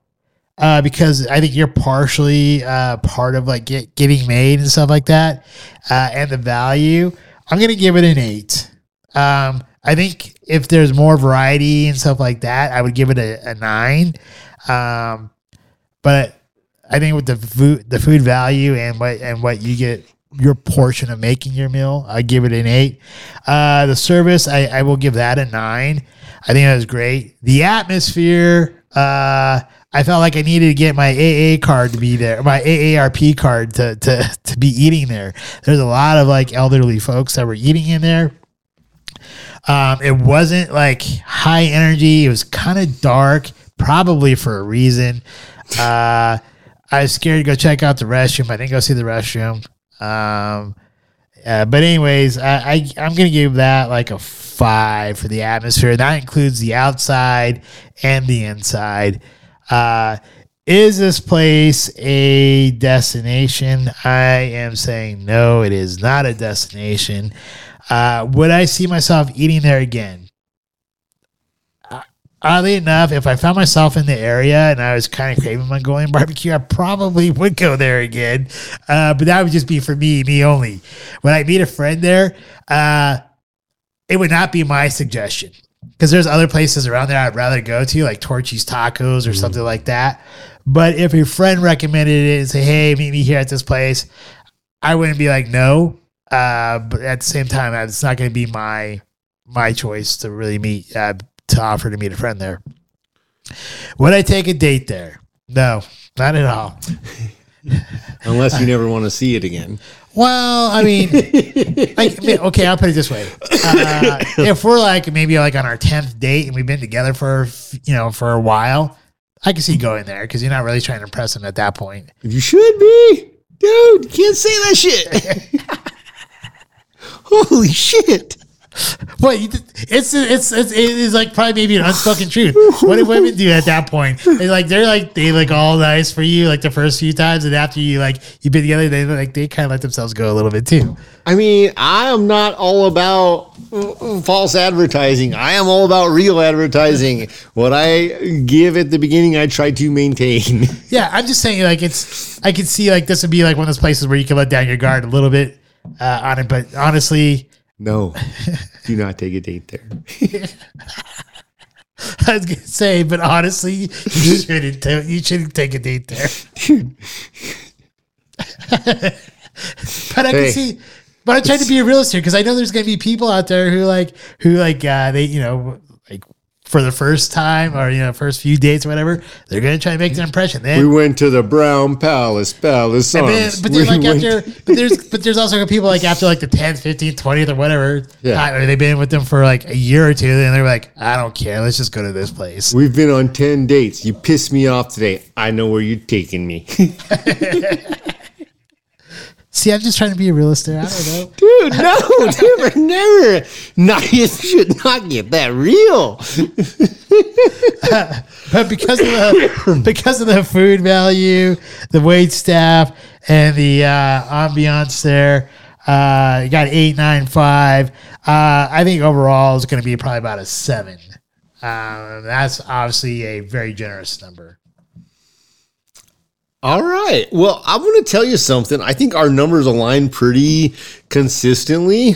A: uh, because I think you're partially uh, part of like get, getting made and stuff like that, and the value. I'm gonna give it an eight. Um, I think if there's more variety and stuff like that, I would give it a, a nine. Um, but I think with the food, the food value and what and what you get your portion of making your meal, I give it an eight. Uh, the service, I, I will give that a nine. I think that was great. The atmosphere, uh, I felt like I needed to get my AA card to be there, my AARP card to to to be eating there. There's a lot of like elderly folks that were eating in there. Um, it wasn't like high energy. It was kind of dark, probably for a reason. Uh, I was scared to go check out the restroom. I didn't go see the restroom. Um, uh, but anyways, I, I I'm gonna give that like a five for the atmosphere. That includes the outside and the inside. Uh, is this place a destination? I am saying no. It is not a destination. Uh, would I see myself eating there again? Uh, Oddly enough, if I found myself in the area and I was kind of craving Mongolian barbecue, I probably would go there again. Uh, but that would just be for me, me only. When I meet a friend there, uh, it would not be my suggestion because there's other places around there I'd rather go to, like Torchy's Tacos or something like that. But if a friend recommended it and say, "Hey, meet me here at this place," I wouldn't be like, "No." Uh, but at the same time, it's not going to be my my choice to really meet uh, to offer to meet a friend there. Would I take a date there? No, not at all.
B: Unless you never want to see it again.
A: Well, I mean, like, okay, I'll put it this way: uh, if we're like maybe like on our tenth date and we've been together for you know for a while, I can see going there because you're not really trying to impress him at that point.
B: You should be. Dude, you can't say that shit. Holy shit.
A: But it's it's it's it is like probably maybe an unspoken truth. What do women do at that point? They like they're like they like all nice for you like the first few times, and after you like you've been together, they like they kind of let themselves go a little bit too.
B: I mean, I am not all about uh, false advertising. I am all about real advertising. What I give at the beginning, I try to maintain.
A: Yeah, I'm just saying like it's I could see like this would be like one of those places where you can let down your guard a little bit uh, on it, but honestly,
B: No, do not take a date there.
A: I was gonna say, but honestly, you shouldn't you shouldn't take a date there. but I
B: Hey.
A: can see. But I'm trying to be a realist here because I know there's gonna be people out there who like who like uh, they you know like for the first time or you know first few dates or whatever they're gonna try to make an impression. Then
B: We went to the Brown Palace, Palace
A: then, but
B: We
A: there's like after, but there's but there's also people like after like the 10th, 15th, 20th or whatever
B: Yeah.
A: or they've been with them for like a year or two, and they're like, I don't care, let's just go to this place.
B: We've been on 10 dates. You pissed me off today. I know where you're taking me.
A: See, I'm just trying to be a realist there. I don't know.
B: Dude, no, never, never. Not, you should not get that real.
A: But because of the because of the food value, the wait staff, and the uh, ambiance there, uh, you got eight, nine, five. Uh, I think overall is going to be probably about a seven. Um, that's obviously a very generous number.
B: All right. Well, I'm going to tell you something. I think our numbers align pretty consistently.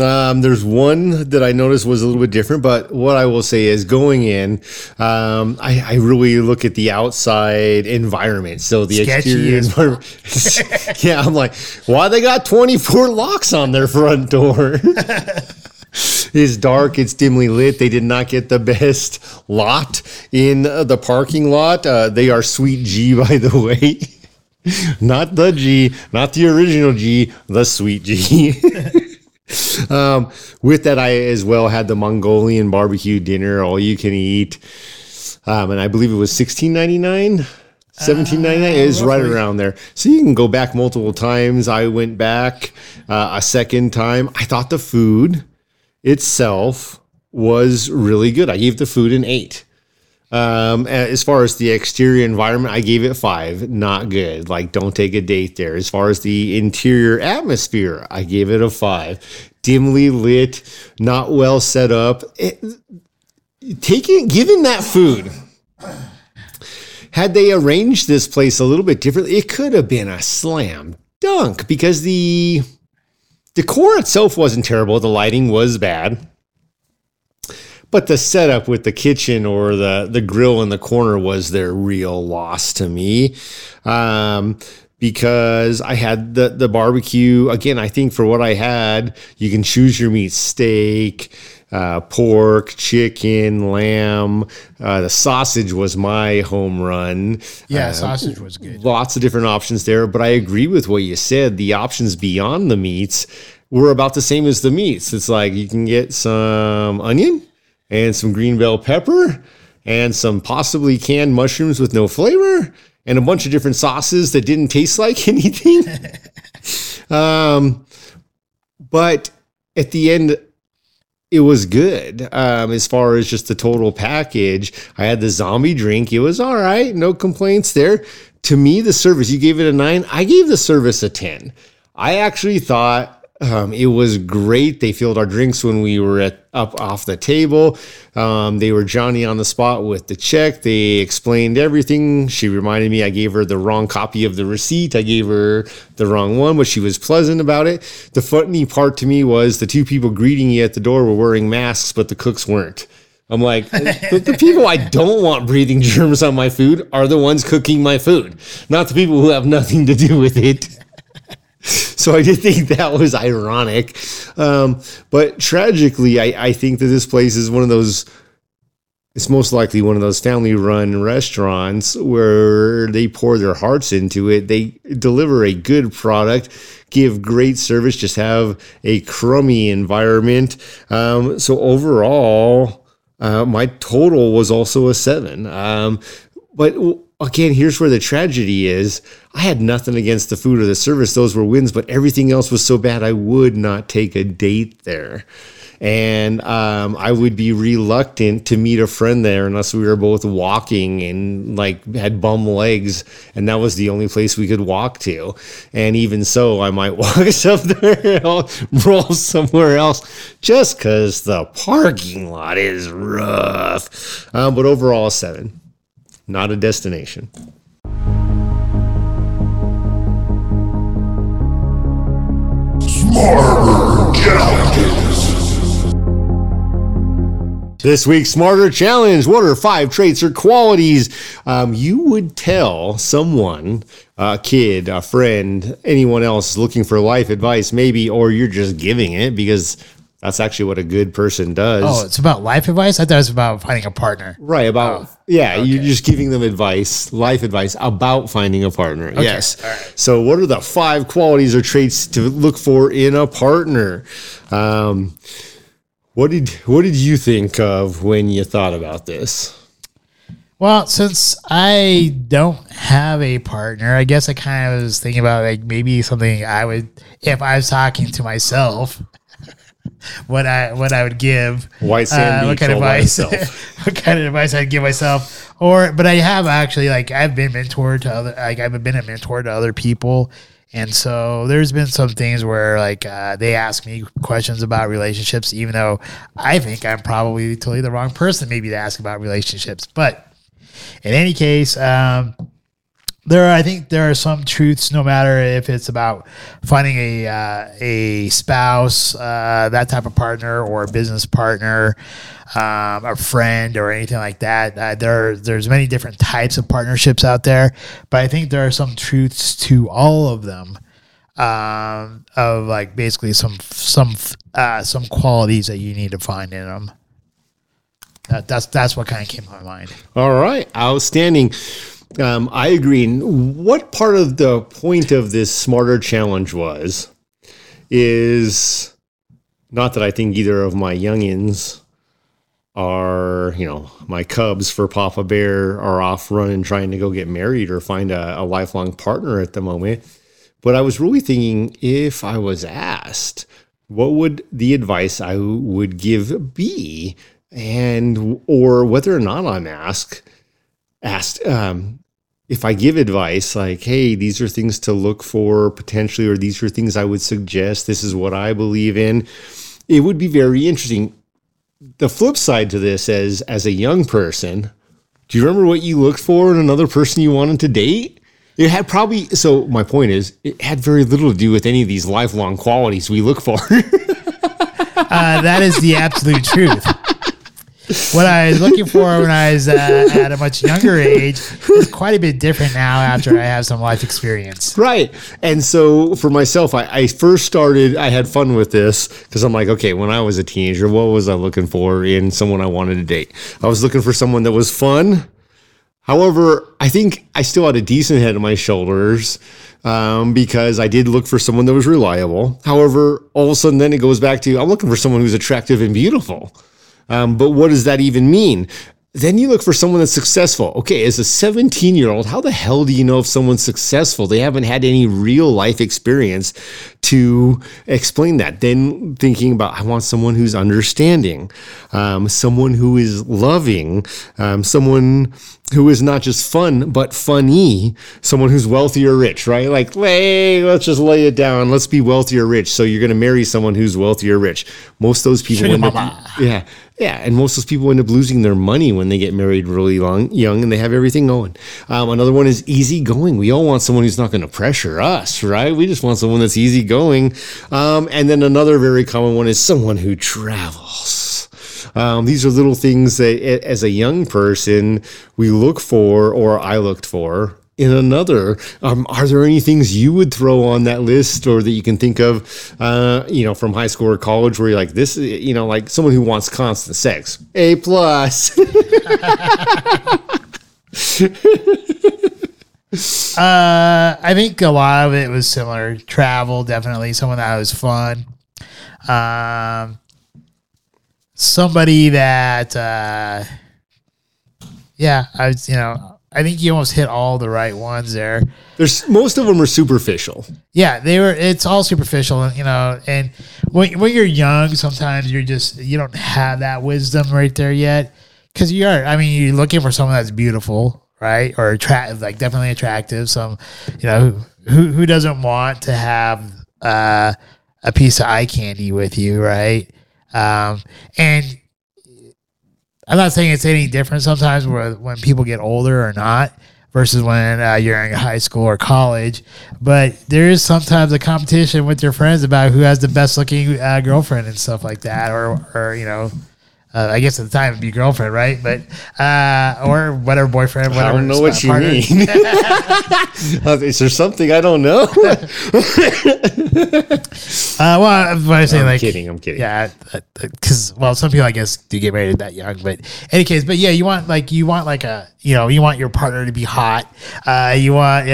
B: Um, there's one that I noticed was a little bit different, but what I will say is going in, um, I, I really look at the outside environment. So the
A: Sketchy
B: exterior environment. yeah, I'm like, why they got 24 locks on their front door? It's dark. It's dimly lit. They did not get the best lot in uh, the parking lot. Uh, they are Sweet G, by the way. not the G, not the original G, the Sweet G. um, with that, I as well had the Mongolian barbecue dinner, all you can eat. Um, and I believe it was sixteen ninety nine. Seventeen ninety nine is right around there, so you can go back multiple times. I went back uh, a second time. I thought the food itself was really good. I gave the food an eight. Um, as far as the exterior environment, I gave it five. Not good. Like, don't take a date there. As far as the interior atmosphere, I gave it a five. Dimly lit, not well set up. It, taking, given that food, had they arranged this place a little bit differently, it could have been a slam dunk because the decor itself wasn't terrible. The lighting was bad. But the setup with the kitchen or the, the grill in the corner was their real loss to me. Um, because I had the, the barbecue. Again, I think for what I had, you can choose your meat steak, uh, pork, chicken, lamb. Uh, the sausage was my home run.
A: Yeah,
B: Uh,
A: sausage was good.
B: lots of different options there, but I agree with what you said. The options beyond the meats were about the same as the meats. It's like you can get some onion and some green bell pepper and some possibly canned mushrooms with no flavor and a bunch of different sauces that didn't taste like anything. um, but at the end, it was good um, as far as just the total package. I had the zombie drink. It was all right. No complaints there. To me, the service, you gave it a nine. I gave the service a 10. I actually thought um, it was great. They filled our drinks when we were at, up off the table. Um, they were Johnny on the spot with the check. They explained everything. She reminded me I gave her the wrong copy of the receipt. I gave her the wrong one, but she was pleasant about it. The funny part to me was the two people greeting you at the door were wearing masks, but the cooks weren't. I'm like, the, the people I don't want breathing germs on my food are the ones cooking my food, not the people who have nothing to do with it. So I did think that was ironic. Um, but tragically, I, I think that this place is one of those it's most likely one of those family run restaurants where they pour their hearts into it. They deliver a good product, give great service, just have a crummy environment. Um, so overall, uh, my total was also a seven. Um, but again, here's where the tragedy is. I had nothing against the food or the service; those were wins. But everything else was so bad, I would not take a date there and um, I would be reluctant to meet a friend there unless we were both walking and like had bum legs, and that was the only place we could walk to. And even so, I might walk somewhere else, roll somewhere else, just because the parking lot is rough. Um, but overall, seven, not a destination. This week's Smarter Challenge What are five traits or qualities um, you would tell someone, a kid, a friend, anyone else looking for life advice, maybe, or you're just giving it because that's actually what a good person does.
A: Oh, it's about life advice. I thought it was about finding a partner.
B: Right, about yeah, you're just giving them advice, life advice about finding a partner. Yes. So, what are the five qualities or traits to look for in a partner? Um, what did what did you think of when you thought about this?
A: Well, since I don't have a partner, I guess I kind of was thinking about like maybe something I would if I was talking to myself. What I what I would give,
B: White sand
A: uh, what kind of advice, what kind of advice I'd give myself, or but I have actually like I've been mentored to other like I've been a mentor to other people, and so there's been some things where like uh, they ask me questions about relationships, even though I think I'm probably totally the wrong person maybe to ask about relationships, but in any case, um, there I think there are some truths, no matter if it's about finding a uh, a spouse, uh, that type of partner, or a business partner, um, a friend, or anything like that. Uh, there there's many different types of partnerships out there, but I think there are some truths to all of them. Um, of like basically some some uh, some qualities that you need to find in them. That, that's that's what kind of came to my mind.
B: All right, outstanding. Um, I agree. What part of the point of this smarter challenge was is not that I think either of my youngins are, you know, my cubs for Papa Bear are off running trying to go get married or find a, a lifelong partner at the moment. But I was really thinking if I was asked, what would the advice I would give be? And or whether or not I'm asked, asked um, if I give advice like, hey, these are things to look for potentially, or these are things I would suggest, this is what I believe in, it would be very interesting. The flip side to this is as a young person, do you remember what you looked for in another person you wanted to date? It had probably, so my point is, it had very little to do with any of these lifelong qualities we look for.
A: Uh, that is the absolute truth. What I was looking for when I was uh, at a much younger age is quite a bit different now after I have some life experience.
B: Right. And so for myself, I, I first started, I had fun with this because I'm like, okay, when I was a teenager, what was I looking for in someone I wanted to date? I was looking for someone that was fun. However, I think I still had a decent head on my shoulders um, because I did look for someone that was reliable. However, all of a sudden, then it goes back to I'm looking for someone who's attractive and beautiful. Um, but what does that even mean? Then you look for someone that's successful. Okay, as a 17 year old, how the hell do you know if someone's successful? They haven't had any real life experience to explain that. Then thinking about, I want someone who's understanding, um, someone who is loving, um, someone who is not just fun, but funny, someone who's wealthy or rich, right? Like, hey, let's just lay it down. Let's be wealthy or rich. So you're going to marry someone who's wealthy or rich. Most of those people up, yeah, yeah, and most of those people end up losing their money when they get married really long, young, and they have everything going. Um, another one is easygoing. We all want someone who's not going to pressure us, right? We just want someone that's easygoing. Um, and then another very common one is someone who travels. Um, these are little things that, as a young person, we look for, or I looked for. In another. Um, are there any things you would throw on that list or that you can think of, uh, you know, from high school or college where you're like, this, you know, like someone who wants constant sex? A plus.
A: Uh, I think a lot of it was similar. Travel, definitely. Someone that was fun. Um, somebody that, uh, yeah, I was, you know, I think you almost hit all the right ones there.
B: There's most of them are superficial.
A: Yeah, they were. It's all superficial, you know. And when when you're young, sometimes you're just you don't have that wisdom right there yet, because you are. I mean, you're looking for someone that's beautiful, right, or attractive, like definitely attractive. Some, you know, who who doesn't want to have uh, a piece of eye candy with you, right? Um, and I'm not saying it's any different sometimes where when people get older or not versus when uh, you're in high school or college. But there is sometimes a competition with your friends about who has the best looking uh, girlfriend and stuff like that, or or you know. Uh, I guess at the time it'd be girlfriend, right? But uh, or whatever boyfriend. Whatever
B: I don't know what you
A: partner.
B: mean. Is there something I don't know?
A: Uh, well, when I say
B: I'm
A: like,
B: kidding, I'm kidding.
A: Yeah, because well, some people I guess do get married that young, but any case, but yeah, you want like you want like a you know you want your partner to be hot. Uh, you want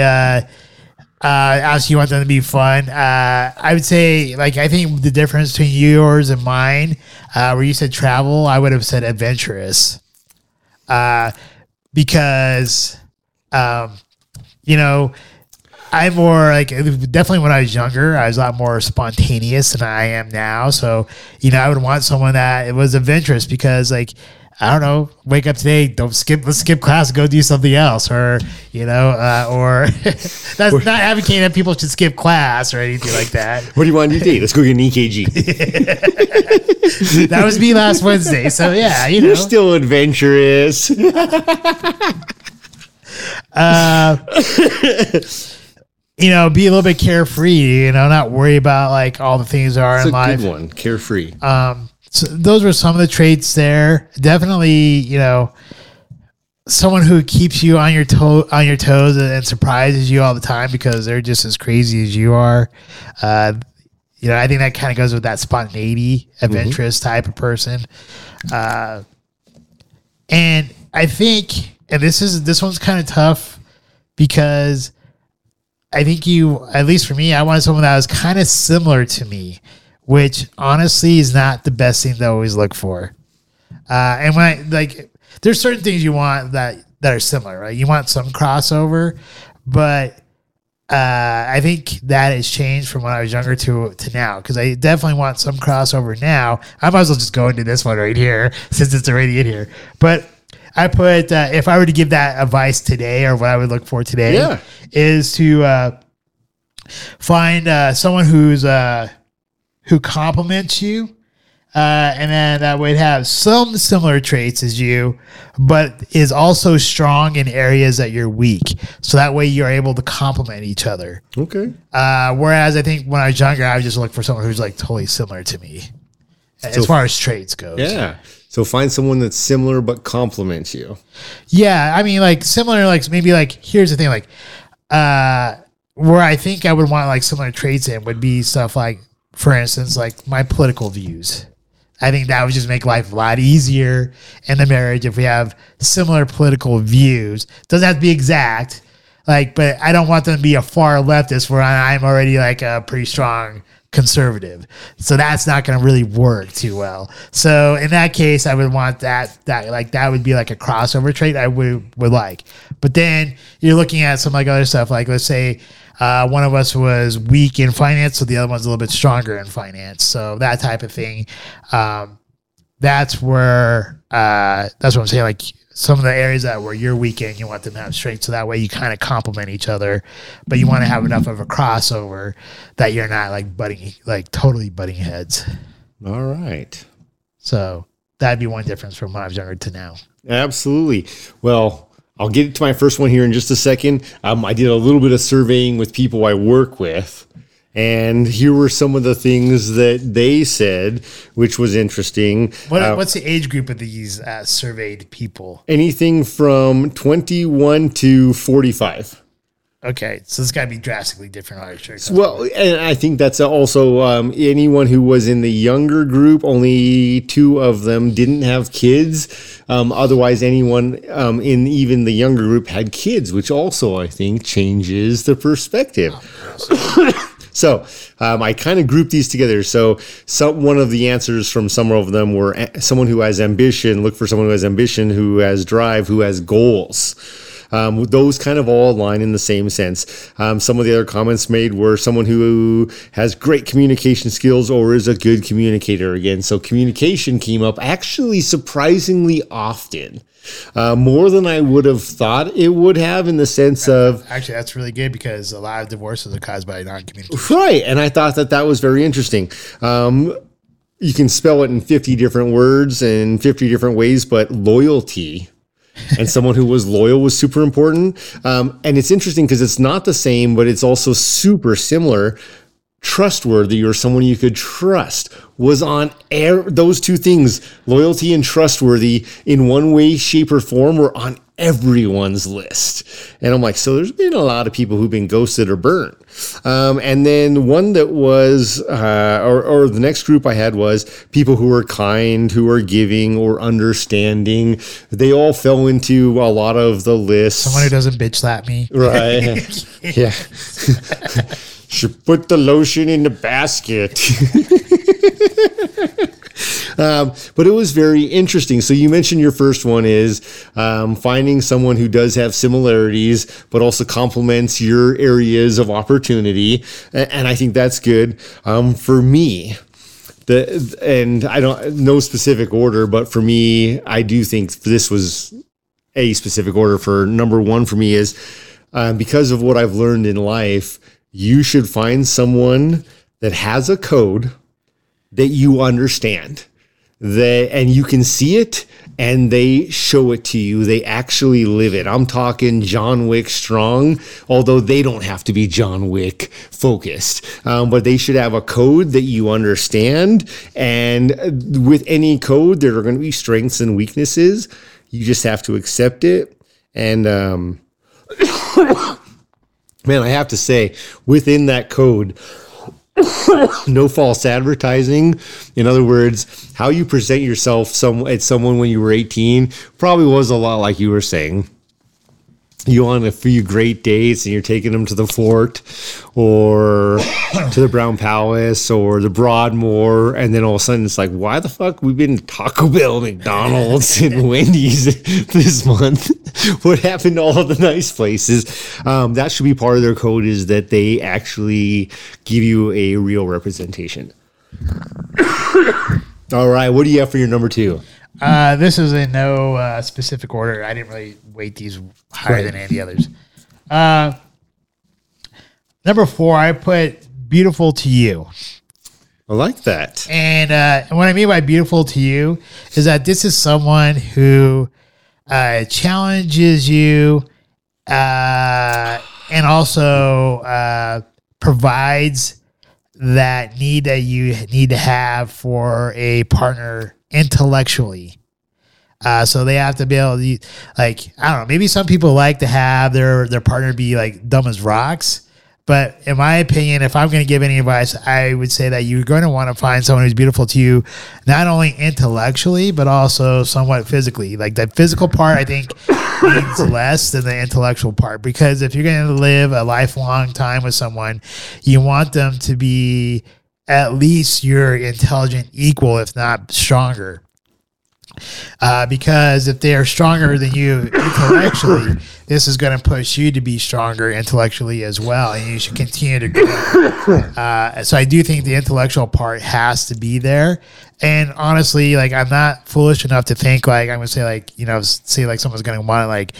A: uh, obviously you want them to be fun. Uh, I would say like I think the difference between yours and mine, uh, where you said travel, I would have said adventurous, uh, because um, you know. I'm more like definitely when I was younger, I was a lot more spontaneous than I am now. So, you know, I would want someone that it was adventurous because like I don't know, wake up today, don't skip, let's skip class, go do something else, or you know, uh, or that's not advocating that people should skip class or anything like that.
B: what do you want to do today? Let's go get an EKG.
A: That was me last Wednesday, so yeah, you know,
B: You're still adventurous.
A: you know, be a little bit carefree, you know, not worry about like all the things that are
B: That's
A: in life.
B: good one. Carefree.
A: Um, so those were some of the traits there. Definitely, you know, someone who keeps you on your toe on your toes and surprises you all the time because they're just as crazy as you are. Uh, you know, I think that kind of goes with that spontaneity, adventurous type of person. Uh, and I think, and this is this one's kind of tough because I think you, at least for me, I wanted someone that was kind of similar to me, which honestly is not the best thing to always look for. Uh, and when I like, there's certain things you want that that are similar, right? You want some crossover, but uh, I think that has changed from when I was younger to to now because I definitely want some crossover now. I might as well just go into this one right here since it's already in here. But I put uh, if I were to give that advice today or what I would look for today
B: Yeah.
A: is to uh, find uh, someone who's uh, who compliments you. Uh, and then that would have some similar traits as you, but is also strong in areas that you're weak. So that way you're able to complement each other.
B: Okay.
A: Uh, whereas I think when I was younger, I would just look for someone who's like totally similar to me, as
B: So-
A: far as traits goes.
B: Yeah. So find someone that's similar but compliments you.
A: Yeah, I mean, like similar, like maybe like here's the thing, like uh, where I think I would want like similar traits in would be stuff like, for instance, like my political views. I think that would just make life a lot easier in the marriage if we have similar political views. Doesn't have to be exact, like, but I don't want them to be a far leftist where I'm already like a pretty strong conservative. So that's not going to really work too well. So in that case, I would want that that like that would be like a crossover trait I would would like. But then you're looking at some like other stuff like let's say uh, one of us was weak in finance, so the other one's a little bit stronger in finance. So that type of thing. Um, that's where uh, that's what I'm saying. Like some of the areas that where you're weak in, you want them to have strength, so that way you kind of complement each other. But you want to have enough of a crossover that you're not like butting, like totally butting heads.
B: All right.
A: So that'd be one difference from when I was younger to now.
B: Absolutely. Well, I'll get to my first one here in just a second. Um, I did a little bit of surveying with people I work with, and here were some of the things that they said, which was interesting.
A: What,
B: Uh,
A: what's the age group of these uh, surveyed people?
B: anything from 21 to 45.
A: Okay, so it's got to be drastically different. Sure.
B: Well, and I think that's also um, anyone who was in the younger group. Only two of them didn't have kids. Um, otherwise, anyone um, in even the younger group had kids, which also I think changes the perspective. So um, I kind of grouped these together. So some one of the answers from some of them were a- someone who has ambition. Look for someone who has ambition, who has drive, who has goals. Um, those kind of all align in the same sense. Um, some of the other comments made were someone who has great communication skills or is a good communicator again. So communication came up actually surprisingly often. Uh, more than I would have thought it would have, in the sense of
A: Actually, that's really good because a lot of divorces are caused by non-communication.
B: Right. And I thought that that was very interesting. Um, you can spell it in 50 different words and 50 different ways, but loyalty and someone who was loyal was super important. Um, and it's interesting because it's not the same, but it's also super similar. Trustworthy or someone you could trust was on air. Those two things, loyalty and trustworthy, in one way, shape, or form, were on everyone's list. And I'm like, so there's been a lot of people who've been ghosted or burnt. Um, and then one that was, uh, or, or the next group I had was people who were kind, who were giving or understanding. They all fell into a lot of the list.
A: Someone who doesn't bitch slap me.
B: Right. yeah. Should put the lotion in the basket. um, but it was very interesting. So you mentioned your first one is um, finding someone who does have similarities, but also complements your areas of opportunity, and I think that's good. Um, for me, the and I don't no specific order, but for me, I do think this was a specific order. For number one, for me is uh, because of what I've learned in life, you should find someone that has a code that you understand that and you can see it and they show it to you. They actually live it. I'm talking john wick strong although they don't have to be john wick focused. Um, but they should have a code that you understand and with any code there are going to be strengths and weaknesses. You just have to accept it and um, man i have to say within that code no false advertising. In other words, how you present yourself some at someone when you were 18 probably was a lot like you were saying. You on a few great dates and you're taking them to the fort or to the Brown Palace or the Broadmoor, and then all of a sudden it's like, why the fuck we've been Taco Bell, McDonald's, and Wendy's this month? what happened to all the nice places? Um, that should be part of their code is that they actually give you a real representation. all right, what do you have for your number two?
A: Uh, this is in no uh, specific order. I didn't really weight these higher than any others. Uh, number four, I put beautiful to you.
B: I like that.
A: And, uh, what I mean by beautiful to you is that this is someone who uh, challenges you uh, and also uh, provides that need that you need to have for a partner intellectually. Uh, so they have to be able to, like, I don't know, maybe some people like to have their their partner be like dumb as rocks. But in my opinion, if I'm going to give any advice, I would say that you're going to want to find someone who's beautiful to you, not only intellectually, but also somewhat physically. Like that physical part, I think means less than the intellectual part. Because if you're going to live a lifelong time with someone, you want them to be at least your intelligent equal, if not stronger. Uh, because if they are stronger than you intellectually, this is going to push you to be stronger intellectually as well, and you should continue to grow. Uh, so I do think the intellectual part has to be there. And honestly, like I'm not foolish enough to think like I'm going to say like you know say like someone's going to want to like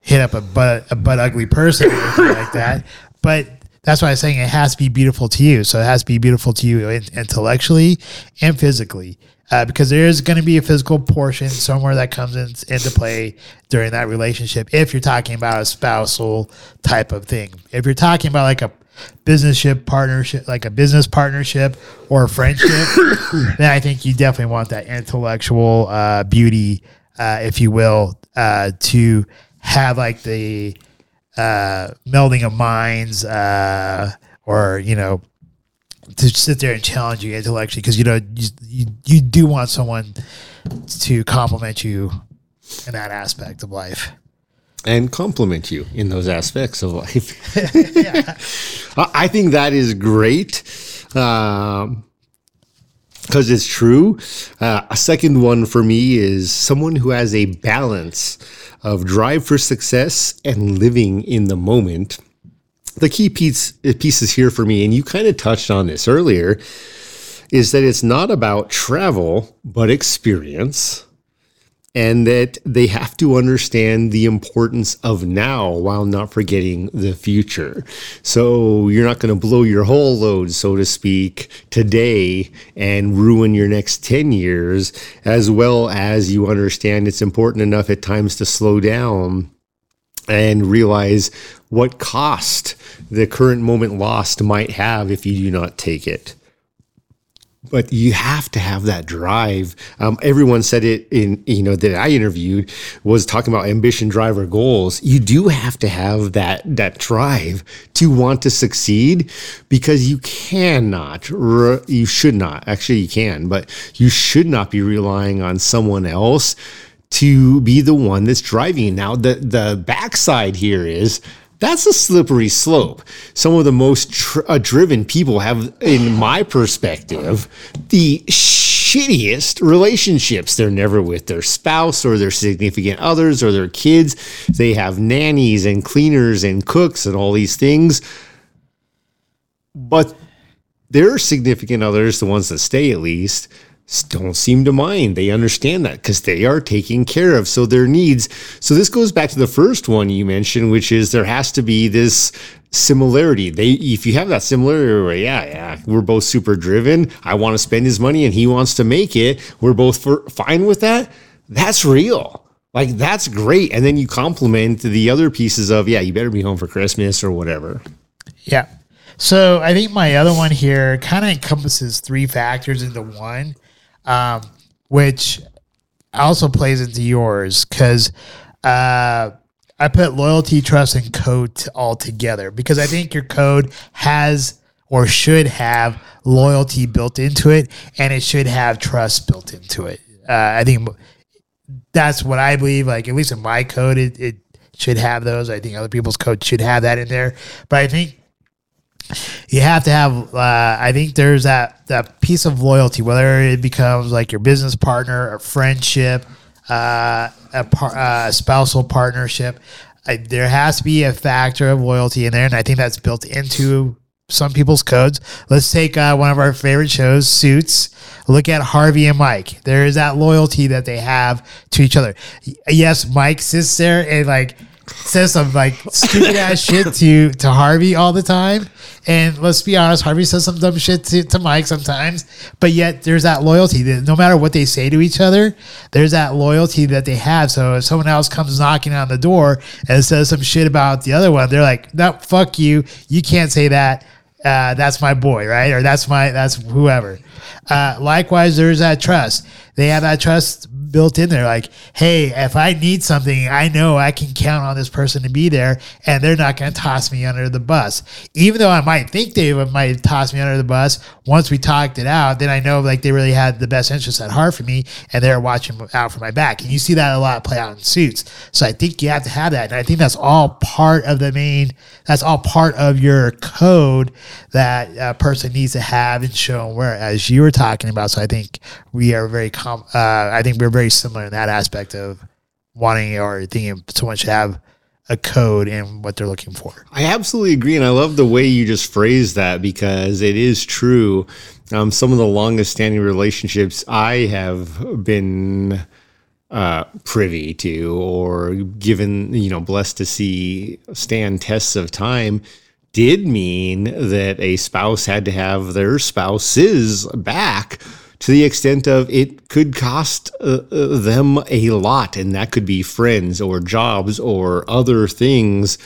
A: hit up a butt a butt ugly person or anything like that, but. That's why I'm saying it has to be beautiful to you. So it has to be beautiful to you intellectually and physically uh, because there is going to be a physical portion somewhere that comes in, into play during that relationship if you're talking about a spousal type of thing. If you're talking about like a businessship partnership, like a business partnership or a friendship, then I think you definitely want that intellectual uh, beauty, uh, if you will, uh, to have like the uh, melding of minds, uh, or you know, to sit there and challenge you intellectually because you know you, you you do want someone to compliment you in that aspect of life.
B: and compliment you in those aspects of life. I I think that is great because it's true. Uh, a second one for me is someone who has a balance of drive for success and living in the moment. The key piece, pieces here for me, and you kind of touched on this earlier, is that it's not about travel, but experience and that they have to understand the importance of now while not forgetting the future. So you're not going to blow your whole load, so to speak, today and ruin your next 10 years, as well as you understand it's important enough at times to slow down and realize what cost the current moment lost might have if you do not take it but you have to have that drive. Um, everyone said it in, you know, that I interviewed was talking about ambition, drive, or goals. You do have to have that, that drive to want to succeed because you cannot, re- you should not, actually, you can, but you should not be relying on someone else to be the one that's driving. Now, the, the backside here is, that's a slippery slope. Some of the most tr- uh, driven people have, in my perspective, the shittiest relationships. They're never with their spouse or their significant others or their kids. They have nannies and cleaners and cooks and all these things. But their significant others, the ones that stay at least, don't seem to mind. They understand that because they are taking care of. So their needs. So this goes back to the first one you mentioned, which is there has to be this similarity. They, if you have that similarity, yeah, yeah, we're both super driven. I want to spend his money and he wants to make it. We're both for, fine with that. That's real. Like that's great. And then you complement the other pieces of, yeah, you better be home for Christmas or whatever.
A: Yeah. So I think my other one here kind of encompasses three factors into one, um, which also plays into yours because uh, I put loyalty, trust, and code all together because I think your code has or should have loyalty built into it, and it should have trust built into it. Uh, I think that's what I believe. Like at least in my code, it, it should have those. I think other people's code should have that in there, but I think you have to have uh, i think there's that that piece of loyalty whether it becomes like your business partner a friendship uh, a par- uh, spousal partnership I, there has to be a factor of loyalty in there and i think that's built into some people's codes. Let's take uh, one of our favorite shows suits. Look at harvey and mike. There is that loyalty that they have to each other. Yes mike sits there and like says some like stupid ass shit to to Harvey all the time. And let's be honest, Harvey says some dumb shit to, to Mike sometimes, but yet there's that loyalty that no matter what they say to each other, there's that loyalty that they have. So if someone else comes knocking on the door and says some shit about the other one, they're like, no, fuck you. You can't say that. Uh, that's my boy, right? Or that's my, that's whoever. Uh, likewise, there's that trust. They have that trust built in there. Like, hey, if I need something, I know I can count on this person to be there, and they're not going to toss me under the bus. Even though I might think they might toss me under the bus, once we talked it out, then I know like they really had the best interest at heart for me, and they're watching out for my back. And you see that a lot play out in suits. So I think you have to have that, and I think that's all part of the main. That's all part of your code that a person needs to have and show and where, as you were talking about. So I think we are very com- uh, I think we're very similar in that aspect of wanting or thinking someone should have a code and what they're looking for.
B: I absolutely agree, and I love the way you just phrased that because it is true. Um, some of the longest standing relationships I have been uh, privy to or given, you know, blessed to see stand tests of time did mean that a spouse had to have their spouse's back to the extent of it could cost uh, uh, them a lot, and that could be friends or jobs or other things.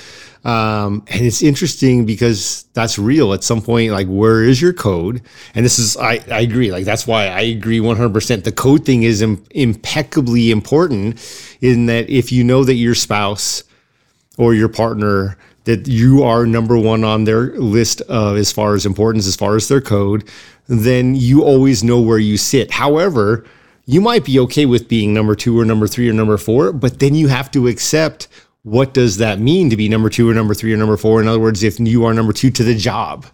B: Um, and it's interesting because that's real at some point. Like, where is your code? And this is, I, I agree. Like, that's why I agree 100%. The code thing is Im- impeccably important in that if you know that your spouse or your partner that you are number one on their list of as far as importance, as far as their code, then you always know where you sit. However, you might be okay with being number two or number three or number four, but then you have to accept what does that mean to be number two or number three or number four? In other words, if you are number two to the job,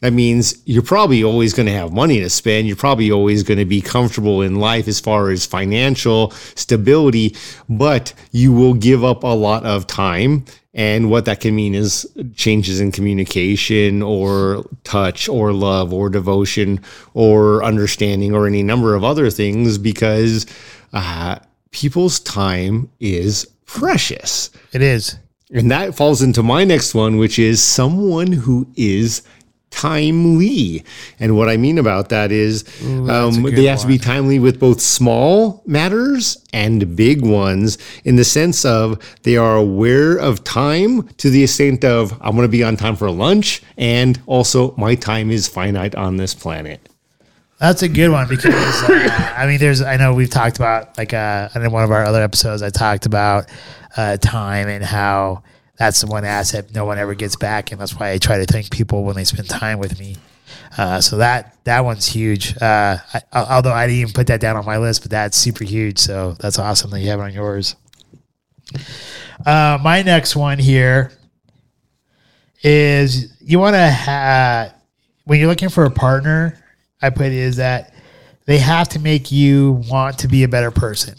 B: that means you're probably always going to have money to spend. You're probably always going to be comfortable in life as far as financial stability, but you will give up a lot of time. And what that can mean is changes in communication or touch or love or devotion or understanding or any number of other things because uh, people's time is precious.
A: It is.
B: And that falls into my next one, which is someone who is timely. And what I mean about that is
A: Ooh,
B: um, they have to be timely with both small matters and big ones in the sense of they are aware of time to the extent of I'm going to be on time for lunch and also my time is finite on this planet.
A: That's a good one because uh, I mean, there's I know we've talked about like uh, in one of our other episodes, I talked about uh, time and how that's the one asset no one ever gets back, and that's why I try to thank people when they spend time with me. Uh, so that that one's huge. Uh, I, although I didn't even put that down on my list, but that's super huge. So that's awesome that you have it on yours. Uh, my next one here is you want to have when you're looking for a partner. I put it is that they have to make you want to be a better person.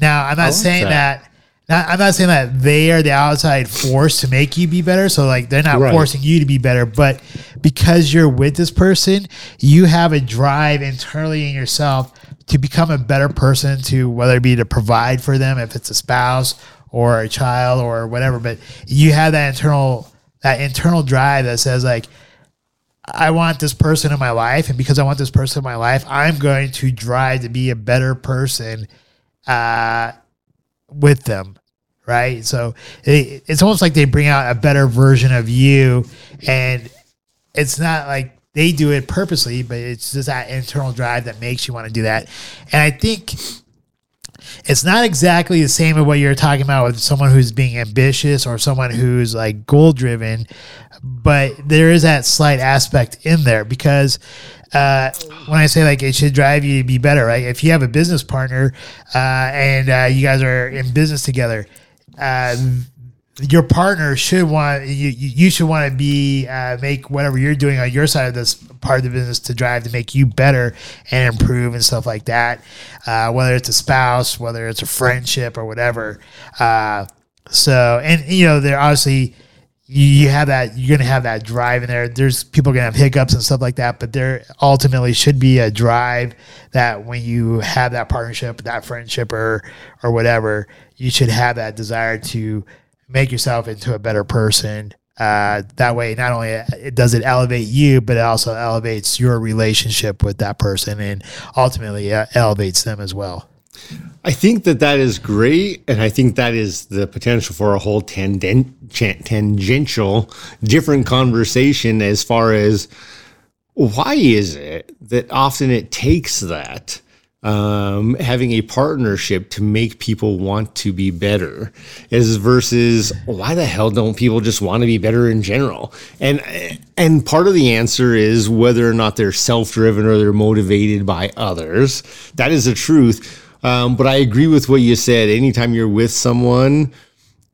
A: Now, I'm not saying
B: that.
A: that. Not, I'm not saying that they are the outside force to make you be better. So, like, they're not
B: Right.
A: forcing you to be better, but because you're with this person, you have a drive internally in yourself to become a better person. To whether it be to provide for them, if it's a spouse or a child or whatever, but you have that internal that internal drive that says like I want this person in my life, and because I want this person in my life, I'm going to drive to be a better person uh, with them, right? So it, it's almost like they bring out a better version of you, and it's not like they do it purposely, but it's just that internal drive that makes you want to do that. And I think it's not exactly the same as what you're talking about with someone who's being ambitious or someone who's like goal driven, but there is that slight aspect in there because uh, when I say like it should drive you to be better, right? If you have a business partner uh, and uh, you guys are in business together, uh, your partner should want you. You should want to be uh, make whatever you're doing on your side of this part of the business to drive to make you better and improve and stuff like that. Uh, whether it's a spouse, whether it's a friendship or whatever. Uh, so and you know they're obviously you, have that you're gonna have that drive in there. There's people gonna have hiccups and stuff like that, but there ultimately should be a drive that when you have that partnership, that friendship or or whatever, you should have that desire to make yourself into a better person. Uh, that way, not only it does it elevate you, but it also elevates your relationship with that person, and ultimately uh, elevates them as well.
B: I think that that is great, and I think that is the potential for a whole tangent, tangential, different conversation as far as why is it that often it takes that um, having a partnership to make people want to be better, as versus why the hell don't people just want to be better in general? And and part of the answer is whether or not they're self-driven or they're motivated by others. That is the truth. Um, but I agree with what you said. Anytime you're with someone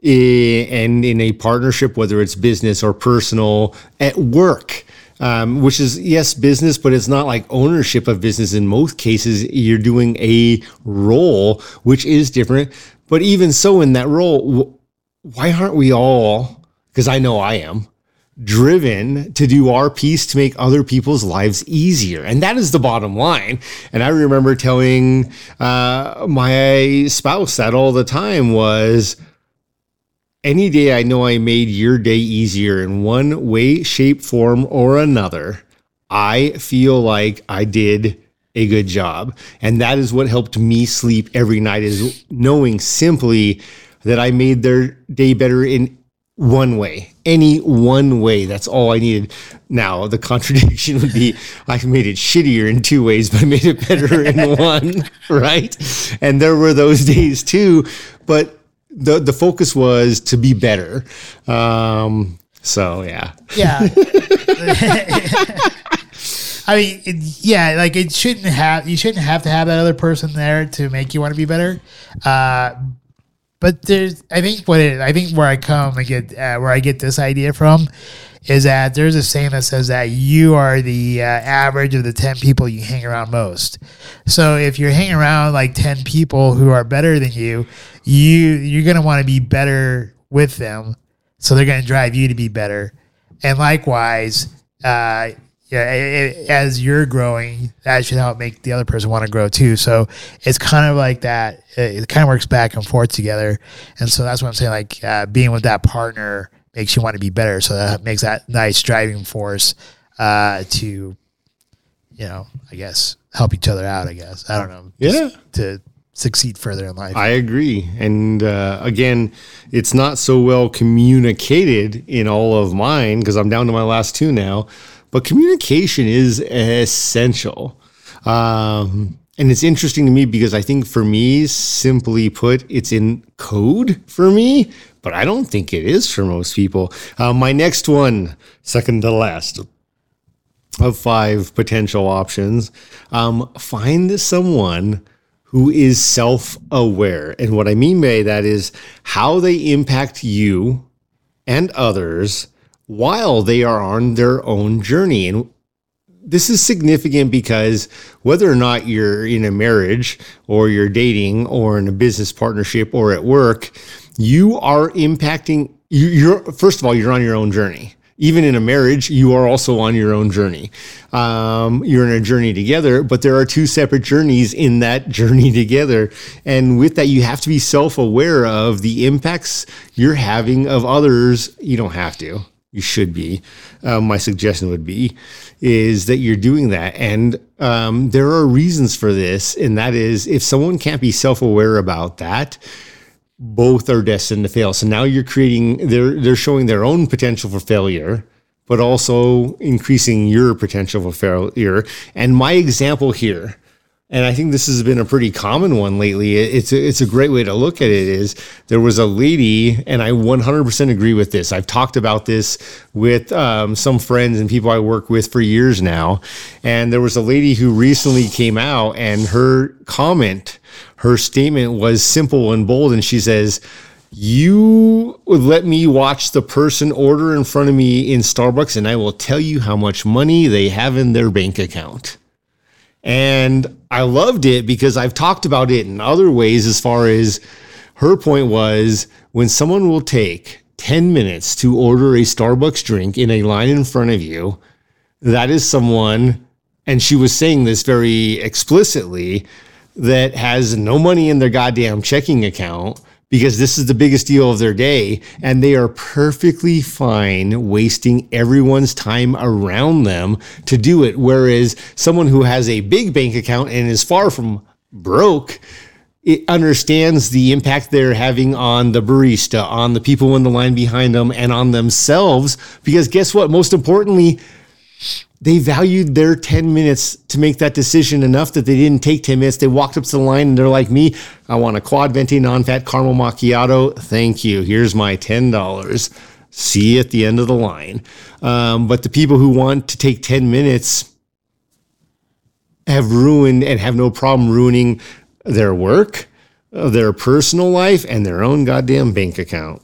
B: eh, and in a partnership, whether it's business or personal, at work, um, which is yes business, but it's not like ownership of business. In most cases, you're doing a role which is different. But even so, in that role, wh- why aren't we all? Because I know I am driven to do our piece to make other people's lives easier. And that is the bottom line. And I remember telling uh, my spouse that all the time was any day I know I made your day easier in one way, shape, form, or another, I feel like I did a good job. And that is what helped me sleep every night is knowing simply that I made their day better in one way, any one way. That's all I needed. Now, the contradiction would be I made it shittier in two ways, but I made it better in one, right? And there were those days too. But the the focus was to be better. Um, so yeah,
A: Yeah. I mean, it, yeah, like it shouldn't have, you shouldn't have to have that other person there to make you want to be better. Uh, but there's, I think what it, I think where I come and get, uh, where I get this idea from is that there's a saying that says that you are the uh, average of the 10 people you hang around most. So if you're hanging around like 10 people who are better than you, you, you're going to want to be better with them. So they're going to drive you to be better. And likewise, uh, yeah, it, it- as you're growing, that should help make the other person want to grow too. So it's kind of like that. It, it kind of works back and forth together. And so that's what I'm saying. Like uh, being with that partner makes you want to be better. So that makes that nice driving force uh, to, you know, I guess help each other out. I guess I don't know.
B: Yeah.
A: to succeed further in life.
B: I agree. And uh, again, it's not so well communicated in all of mine because I'm down to my last two now. But communication is essential. Um, and it's interesting to me because I think for me, simply put, it's in code for me, but I don't think it is for most people. Uh, my next one, second to last, of five potential options. Um, find someone who is self aware. And what I mean by that is how they impact you and others while they are on their own journey. And this is significant because whether or not you're in a marriage or you're dating or in a business partnership or at work, you are impacting you, you're first of all you're on your own journey. Even in a marriage you are also on your own journey. Um, you're in a journey together but there are two separate journeys in that journey together. And with that you have to be self-aware of the impacts you're having of others. You don't have to you should be. Um, my suggestion would be is that you're doing that, and um, there are reasons for this, and that is if someone can't be self-aware about that, both are destined to fail. So now you're creating they're they're showing their own potential for failure, but also increasing your potential for failure. And my example here and I think this has been a pretty common one lately. It's a, it's a great way to look at it. Is there was a lady, and I 100% agree with this. I've talked about this with um, some friends and people I work with for years now. And there was a lady who recently came out, and her comment, her statement was simple and bold, and she says. You would let me watch the person order in front of me in Starbucks, and I will tell you how much money they have in their bank account. And I loved it because I've talked about it in other ways as far as her point was when someone will take 10 minutes to order a Starbucks drink in a line in front of you, that is someone, and she was saying this very explicitly, that has no money in their goddamn checking account because this is the biggest deal of their day and they are perfectly fine wasting everyone's time around them to do it whereas someone who has a big bank account and is far from broke it understands the impact they're having on the barista, on the people in the line behind them, and on themselves. Because guess what? Most importantly, they valued their 10 minutes to make that decision enough that they didn't take 10 minutes. They walked up to the line and they're like me, I want a quad venti non fat caramel macchiato. Thank you. Here's my $10. See you at the end of the line. Um, but the people who want to take 10 minutes have ruined and have no problem ruining their work, uh, their personal life, and their own goddamn bank account.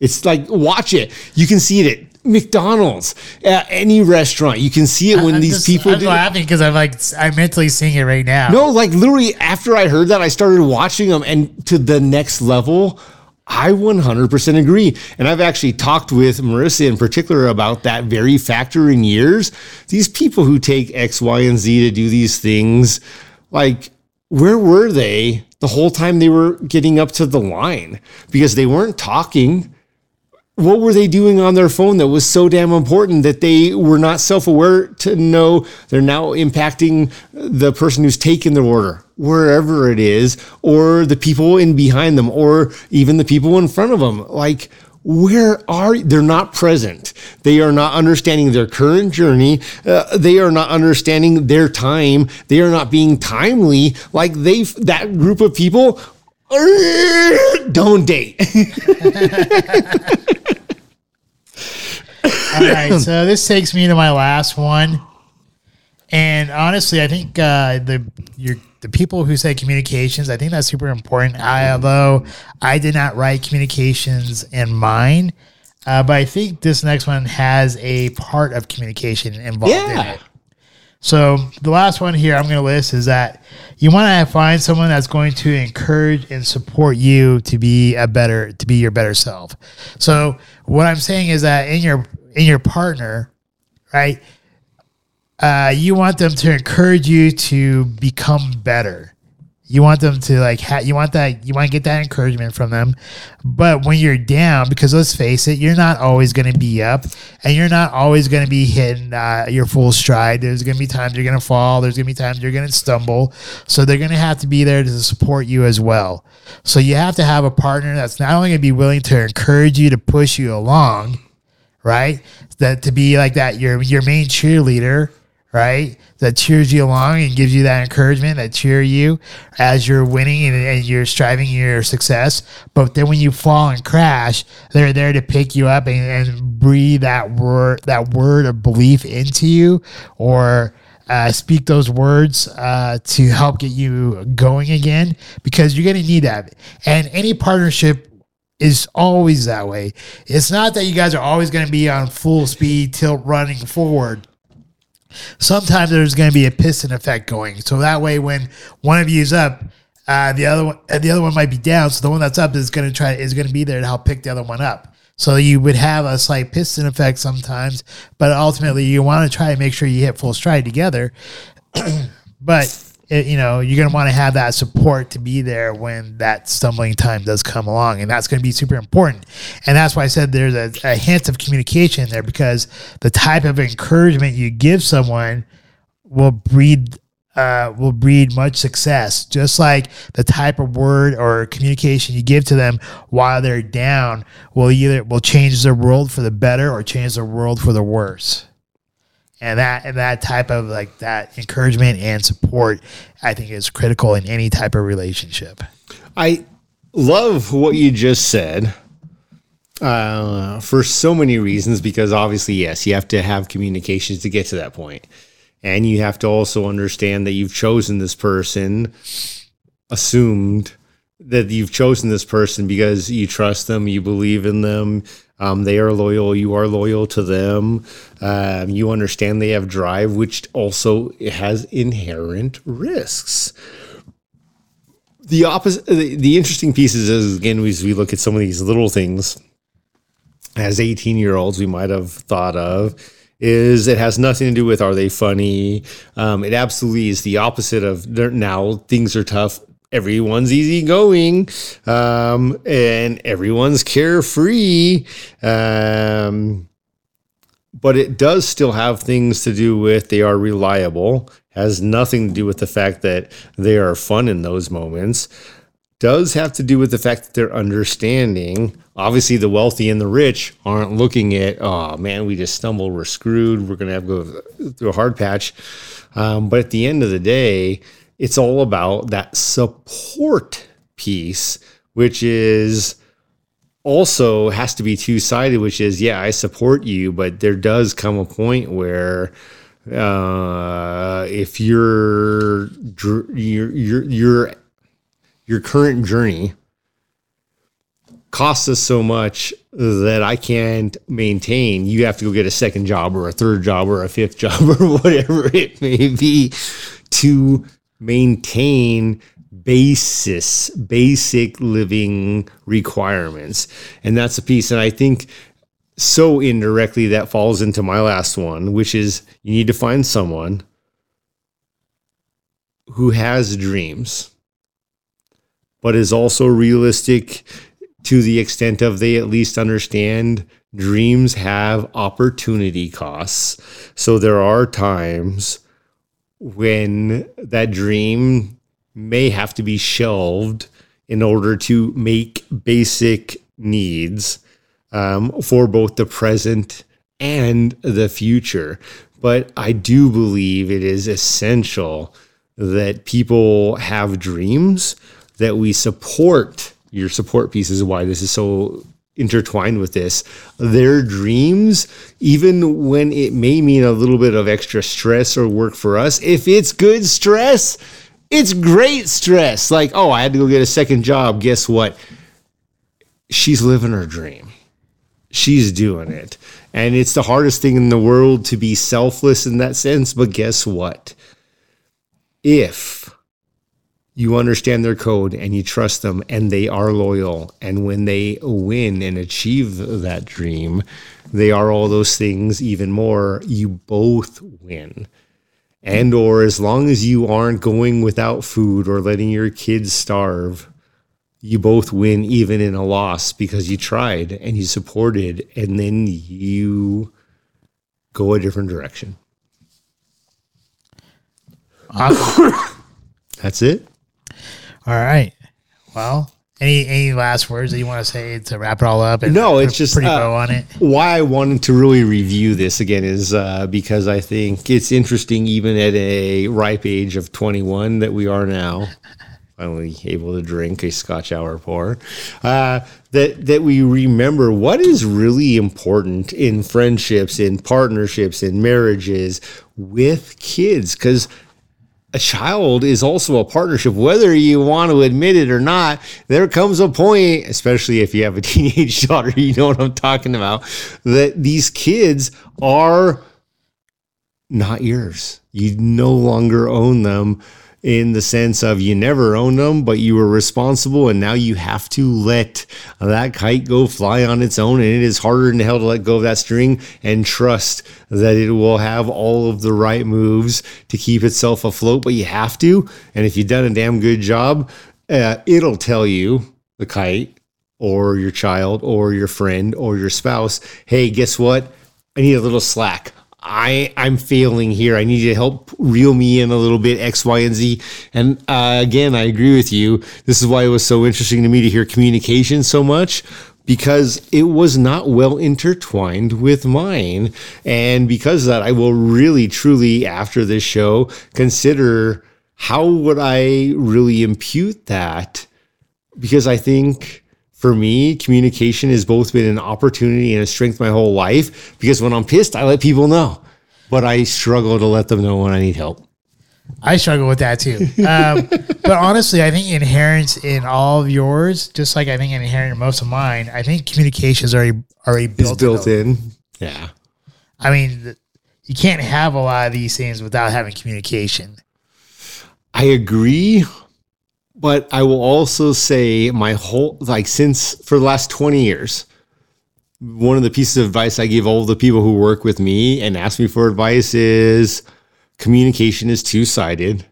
B: It's like, watch it. You can see it at McDonald's, at any restaurant. You can see it when
A: I'm
B: these
A: just-
B: people
A: I'm
B: do.
A: laughing because I'm like I'm mentally seeing it right now.
B: No, like literally after I heard that, I started watching them and to the next level. I 100% agree. And I've actually talked with Marissa in particular about that very factor in years. These people who take X, Y, and Z to do these things, like, where were they the whole time they were getting up to the line? Because they weren't talking what were they doing on their phone that was so damn important that they were not self-aware to know they're now impacting the person who's taken their order wherever it is or the people in behind them or even the people in front of them? Like where are they're not present. They are not understanding their current journey. Uh, they are not understanding their time. They are not being timely. Like they that group of people don't date.
A: All right, so this takes me to my last one, and honestly, I think uh, the your the people who say communications, I think that's super important. I, although I did not write communications in mine, uh, but I think this next one has a part of communication involved in it. So the last one here I'm going to list is that you want to find someone that's going to encourage and support you to be a better to be your better self. So what I'm saying is that in your in your partner, right? Uh, you want them to encourage you to become better. You want them to like ha- you want that you want to get that encouragement from them. But when you're down, because let's face it, you're not always going to be up, and you're not always going to be hitting uh, your full stride. There's going to be times you're going to fall. There's going to be times you're going to stumble. So they're going to have to be there to support you as well. So you have to have a partner that's not only going to be willing to encourage you to push you along, right? That to be like that, your your main cheerleader, right? That cheers you along and gives you that encouragement, that cheer you as you're winning and, and you're striving your success. But then when you fall and crash, they're there to pick you up and, and breathe that word that word of belief into you, or uh, speak those words uh, to help get you going again because you're going to need that. And any partnership is always that way. It's not that you guys are always going to be on full speed tilt running forward. Sometimes there's going to be a piston effect going. So that way, when one of you is up, uh, the other one, uh, the other one might be down. So the one that's up is going to try is going to be there to help pick the other one up. So you would have a slight piston effect sometimes, but ultimately you want to try and make sure you hit full stride together. but it, you know you're going to want to have that support to be there when that stumbling time does come along and that's going to be super important. And that's why i said there's a, a hint of communication there because the type of encouragement you give someone will breed uh, will breed much success. Just like the type of word or communication you give to them while they're down will either will change their world for the better or change their world for the worse and that and that type of like that encouragement and support i think is critical in any type of relationship
B: I love what you just said uh, for so many reasons because obviously, yes, you have to have communications to get to that. And you have to also understand that you've chosen this person, assumed that you've chosen this person because you trust them, you believe in them, um, they are loyal, you are loyal to them, um, you understand they have drive, which also has inherent risks. The opposite the, the interesting pieces is again as we look at some of these little things. As 18 year olds we might have thought of is it has nothing to do with are they funny? Um, it absolutely is the opposite of now things are tough everyone's easygoing um, and everyone's carefree um, but it does still have things to do with they are reliable. Has nothing to do with the fact that they are fun in those moments. Does have to do with the fact that they're understanding. Obviously the wealthy and the rich aren't looking at oh man we just stumbled. We're screwed. We're going to have to go through a hard patch. Um, but at the end of the day it's all about that support piece which is also has to be two sided, which is yeah, I support you, but there does come a point where uh, if your your your your your current journey costs us so much that I can't maintain, you have to go get a second job or a third job or a fifth job or whatever it may be to maintain basis basic living requirements. And that's a piece and i think so indirectly that falls into my last one which is you need to find someone who has dreams but is also realistic to the extent of they at least understand dreams have opportunity costs. So there are times when that dream may have to be shelved in order to make basic needs um, for both the present and the future. But I do believe it is essential that people have dreams that we support your support piece is why this is so intertwined with this. Their dreams, even when it may mean a little bit of extra stress or work for us, if it's good stress, it's great stress. Like, oh, I had to go get a second job. Guess what? She's living her dream. She's doing it. And it's the hardest thing in the world to be selfless in that sense. But guess what? If you understand their code and you trust them and they are loyal. And when they win and achieve that dream they are all those things even more. You both win. And or as long as you aren't going without food or letting your kids starve you both win even in a loss because you tried and you supported and then you go a different direction.
A: Awesome.
B: that's it
A: All right. Well, any any last words that you want to say to wrap it all up? And
B: No, it's just,
A: pretty
B: uh,
A: bow on it.
B: why I wanted to really review this again is uh, because I think it's interesting, even at a ripe age of 21 that we are now, finally able to drink a Scotch hour pour, uh, that that we remember what is really important in friendships, in partnerships, in marriages with kids, because a child is also a partnership, whether you want to admit it or not. There comes a point, especially if you have a teenage daughter, you know what I'm talking about, that these kids are not yours. You no longer own them in the sense of you never owned them, but you were responsible, and now you have to let that kite go fly on its own. And it is harder than hell to let go of that string and trust that it will have all of the right moves to keep itself afloat. But you have to. And if you've done a damn good job, uh, it'll tell you, the kite, or your child, or your friend, or your spouse, hey, guess what? I need a little slack. I I'm failing here. I need you to help reel me in a little bit X, Y, and Z. And uh, again, I agree with you. This is why it was so interesting to me to hear communication so much because it was not well intertwined with mine. And because of that, I will really, truly, after this show, consider how would I really impute that because I think for me, communication has both been an opportunity and a strength my whole life. Because when I'm pissed, I let people know, but I struggle to let them know when I need help.
A: I struggle with that too. Um, but honestly, I think inherent in all of yours, just like I think inherent in most of mine, I think communication is already already
B: It's
A: built.
B: built
A: in.
B: in. Yeah.
A: I mean, you can't have a lot of these things without having communication.
B: I agree, but I will also say my whole like since for the last 20 years, one of the pieces of advice I give all the people who work with me and ask me for advice is communication is two-sided.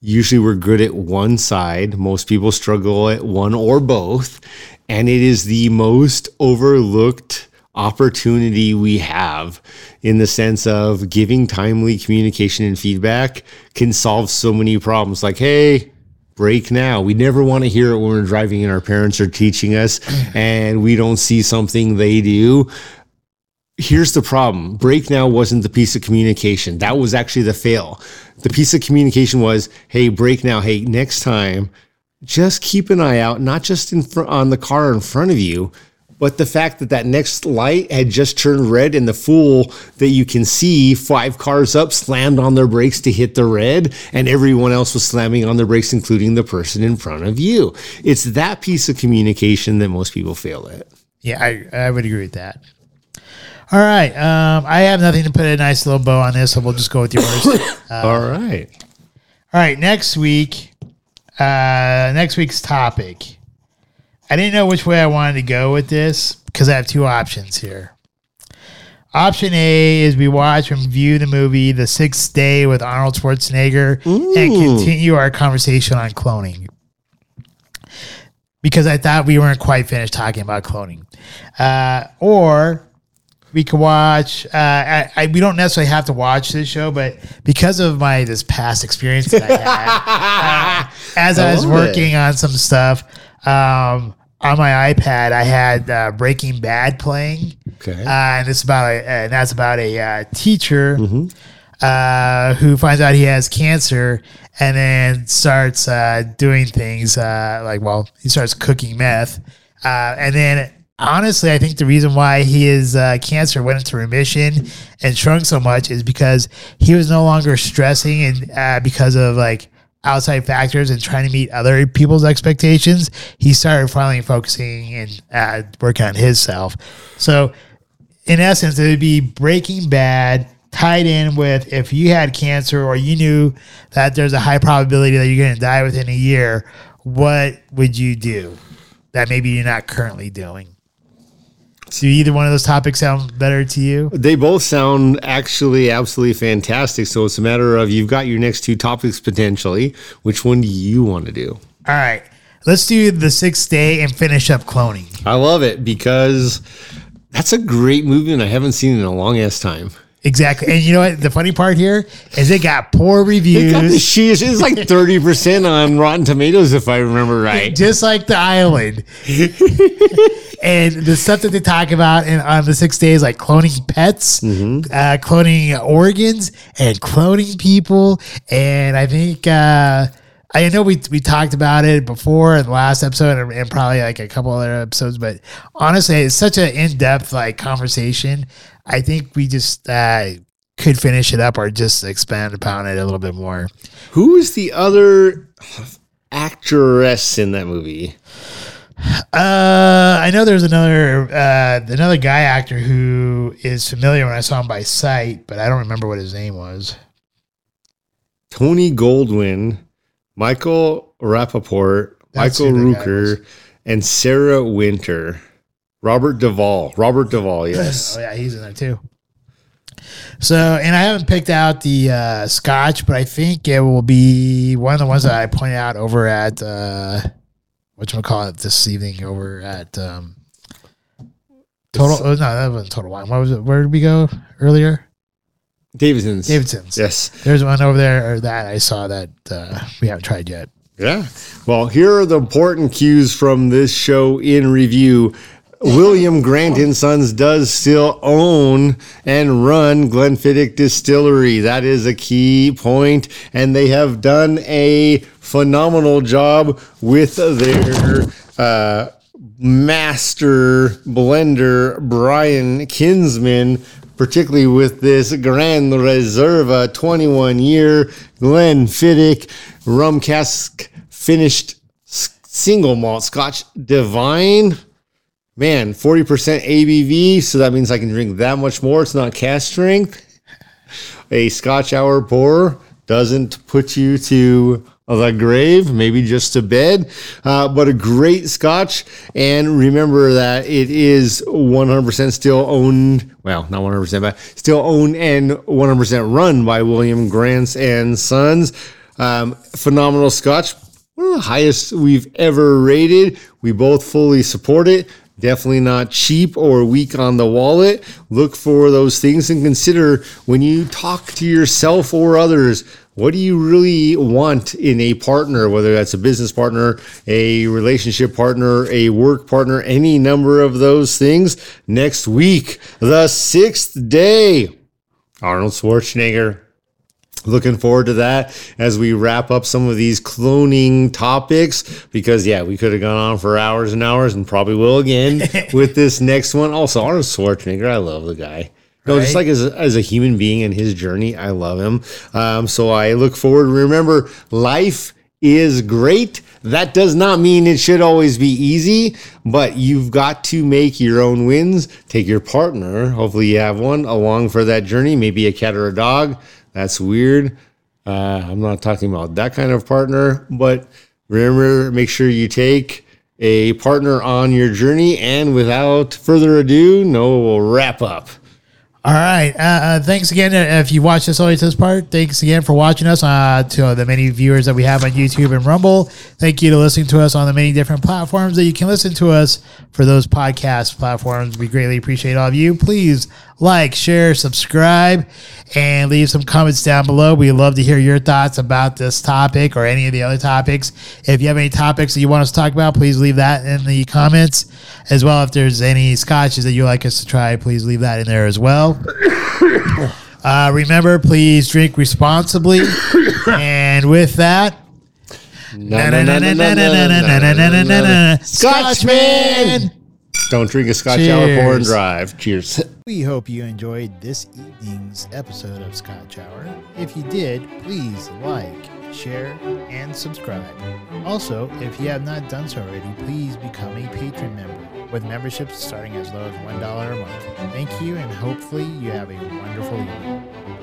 B: Usually we're good at one side. Most people struggle at one or both, and it is the most overlooked opportunity we have in the sense of giving timely communication and feedback can solve so many problems like hey brake now. We never want to hear it when we're driving and our parents are teaching us and we don't see something they do. Here's the problem. Brake now wasn't the piece of communication. That was actually the fail. The piece of communication was hey brake now. Hey next time just keep an eye out not just in front on the car in front of you but the fact that that next light had just turned red and the fool that you can see five cars up slammed on their brakes to hit the red and everyone else was slamming on their brakes including the person in front of you it's that piece of communication that most people fail at
A: Yeah, I, I would agree with that. All right. Um, I have nothing to put a nice little bow on this, so we'll just go with yours.
B: all right
A: All right, next week, uh, next week's topic. I didn't know which way I wanted to go with this because I have two options here. Option A is we watch and view the movie The Sixth Day with Arnold Schwarzenegger and continue our conversation on cloning. Because I thought we weren't quite finished talking about cloning. Uh, or we could watch. Uh, I, I, we don't necessarily have to watch this show, but because of my this past experience that I had, uh, as I,
B: I
A: was working on some stuff um, on my iPad, I had uh, Breaking Bad playing,
B: okay.
A: Uh, and it's about a, and that's about a uh, teacher uh, who finds out he has cancer and then starts uh, doing things uh, like, well, he starts cooking meth. Uh, and then honestly, I think the reason why his uh, cancer went into remission and shrunk so much is because he was no longer stressing and uh, because of like outside factors and trying to meet other people's expectations. He started finally focusing and uh, working on his self. So, in essence, it would be Breaking Bad tied in with if you had cancer or you knew that there's a high probability that you're going to die within a year, what would you do that maybe you're not currently doing? Do either one of those topics sound better to you?
B: They both sound actually absolutely fantastic. So it's a matter of you've got your next two topics potentially. Which one do you want to do?
A: All right. Let's do the sixth day and finish up cloning.
B: I love it because that's a great movie and I haven't seen it in a long ass time.
A: Exactly. And you know what? The funny part here is it got poor reviews.
B: It got sheesh. It's like 30% on Rotten Tomatoes, if I remember right.
A: Just like the island. and the stuff that they talk about in on the six days, like cloning pets,
B: Mm-hmm.
A: uh, cloning organs, and cloning people. And I think uh, I know we we talked about it before in the last episode, and, and probably like a couple other episodes. But honestly, it's such an in depth like conversation. I think we just uh, could finish it up or just expand upon it a little bit more.
B: Who is the other actress in that movie?
A: Uh, I know there's another uh, another guy actor who is familiar when I saw him by sight, but I don't remember what his name was.
B: Tony Goldwyn, Michael Rapaport,
A: That's
B: Michael
A: who that guy was.
B: Rooker, and Sarah Wynter. Robert Duvall. Robert Duvall, yes.
A: Oh yeah, he's in there too. So, and I haven't picked out the uh, Scotch, but I think it will be one of the ones that I pointed out over at uh, what you call it this evening over at um, Total. Oh, no, that wasn't Total Wine. What was it? Where did we go earlier?
B: Davidson's.
A: Davidson's.
B: Yes.
A: There's one over there or that I saw that uh, we haven't tried yet.
B: Yeah. Well, here are the important cues from this show in review. William Grant and Sons does still own and run Glenfiddich Distillery. That is a key point, and they have done a phenomenal job with their uh, master blender Brian Kinsman particularly with this Grand Reserva 21 year Glenfiddich rum cask finished single malt Scotch Divine. Man, 40% ABV, so that means I can drink that much more. It's not cask strength. A Scotch hour pour doesn't put you to the grave, maybe just to bed, uh, but a great Scotch. And remember that it is 100% still owned. Well, not 100%, but still owned and 100% run by William Grants and Sons. Um, phenomenal Scotch, one of the highest we've ever rated. We both fully support it. Definitely not cheap or weak on the wallet. Look for those things and consider when you talk to yourself or others, what do you really want in a partner, whether that's a business partner, a relationship partner, a work partner, any number of those things. Next week, the sixth day, Arnold Schwarzenegger. Looking forward to that as we wrap up some of these cloning topics because, yeah, we could have gone on for hours and hours and probably will again with this next one. Also, Arnold Schwarzenegger, I love the guy. No, just like as a, as a human being and his journey, I love him. Um, so I look forward. Remember, life is great. That does not mean it should always be easy, but you've got to make your own wins. Take your partner, hopefully you have one, along for that journey. Maybe a cat or a dog. That's weird. Uh, I'm not talking about that kind of partner, but remember, make sure you take a partner on your journey. And without further ado, Noah will wrap up.
A: All right. Uh, uh, thanks again. uh, If you watched this all the way to this part, thanks again for watching us. Uh, to the many viewers that we have on YouTube and Rumble, thank you to listening to us on the many different platforms that you can listen to us for those podcast platforms. We greatly appreciate all of you. Please like, share, subscribe, and leave some comments down below. We love to hear your thoughts about this topic or any of the other topics. If you have any topics that you want us to talk about, please leave that in the comments. As well, if there's any scotches that you'd like us to try, please leave that in there as well. Uh, remember, please drink responsibly. and with that,
B: Scotchman! Don't drink a Scotch hour pour and drive. Cheers.
A: We hope you enjoyed this evening's episode of Scotch Hour. If you did, please like, share, and subscribe. Also, if you have not done so already, please become a patron member with memberships starting as low as $1 a month. Thank you, and hopefully, you have a wonderful evening.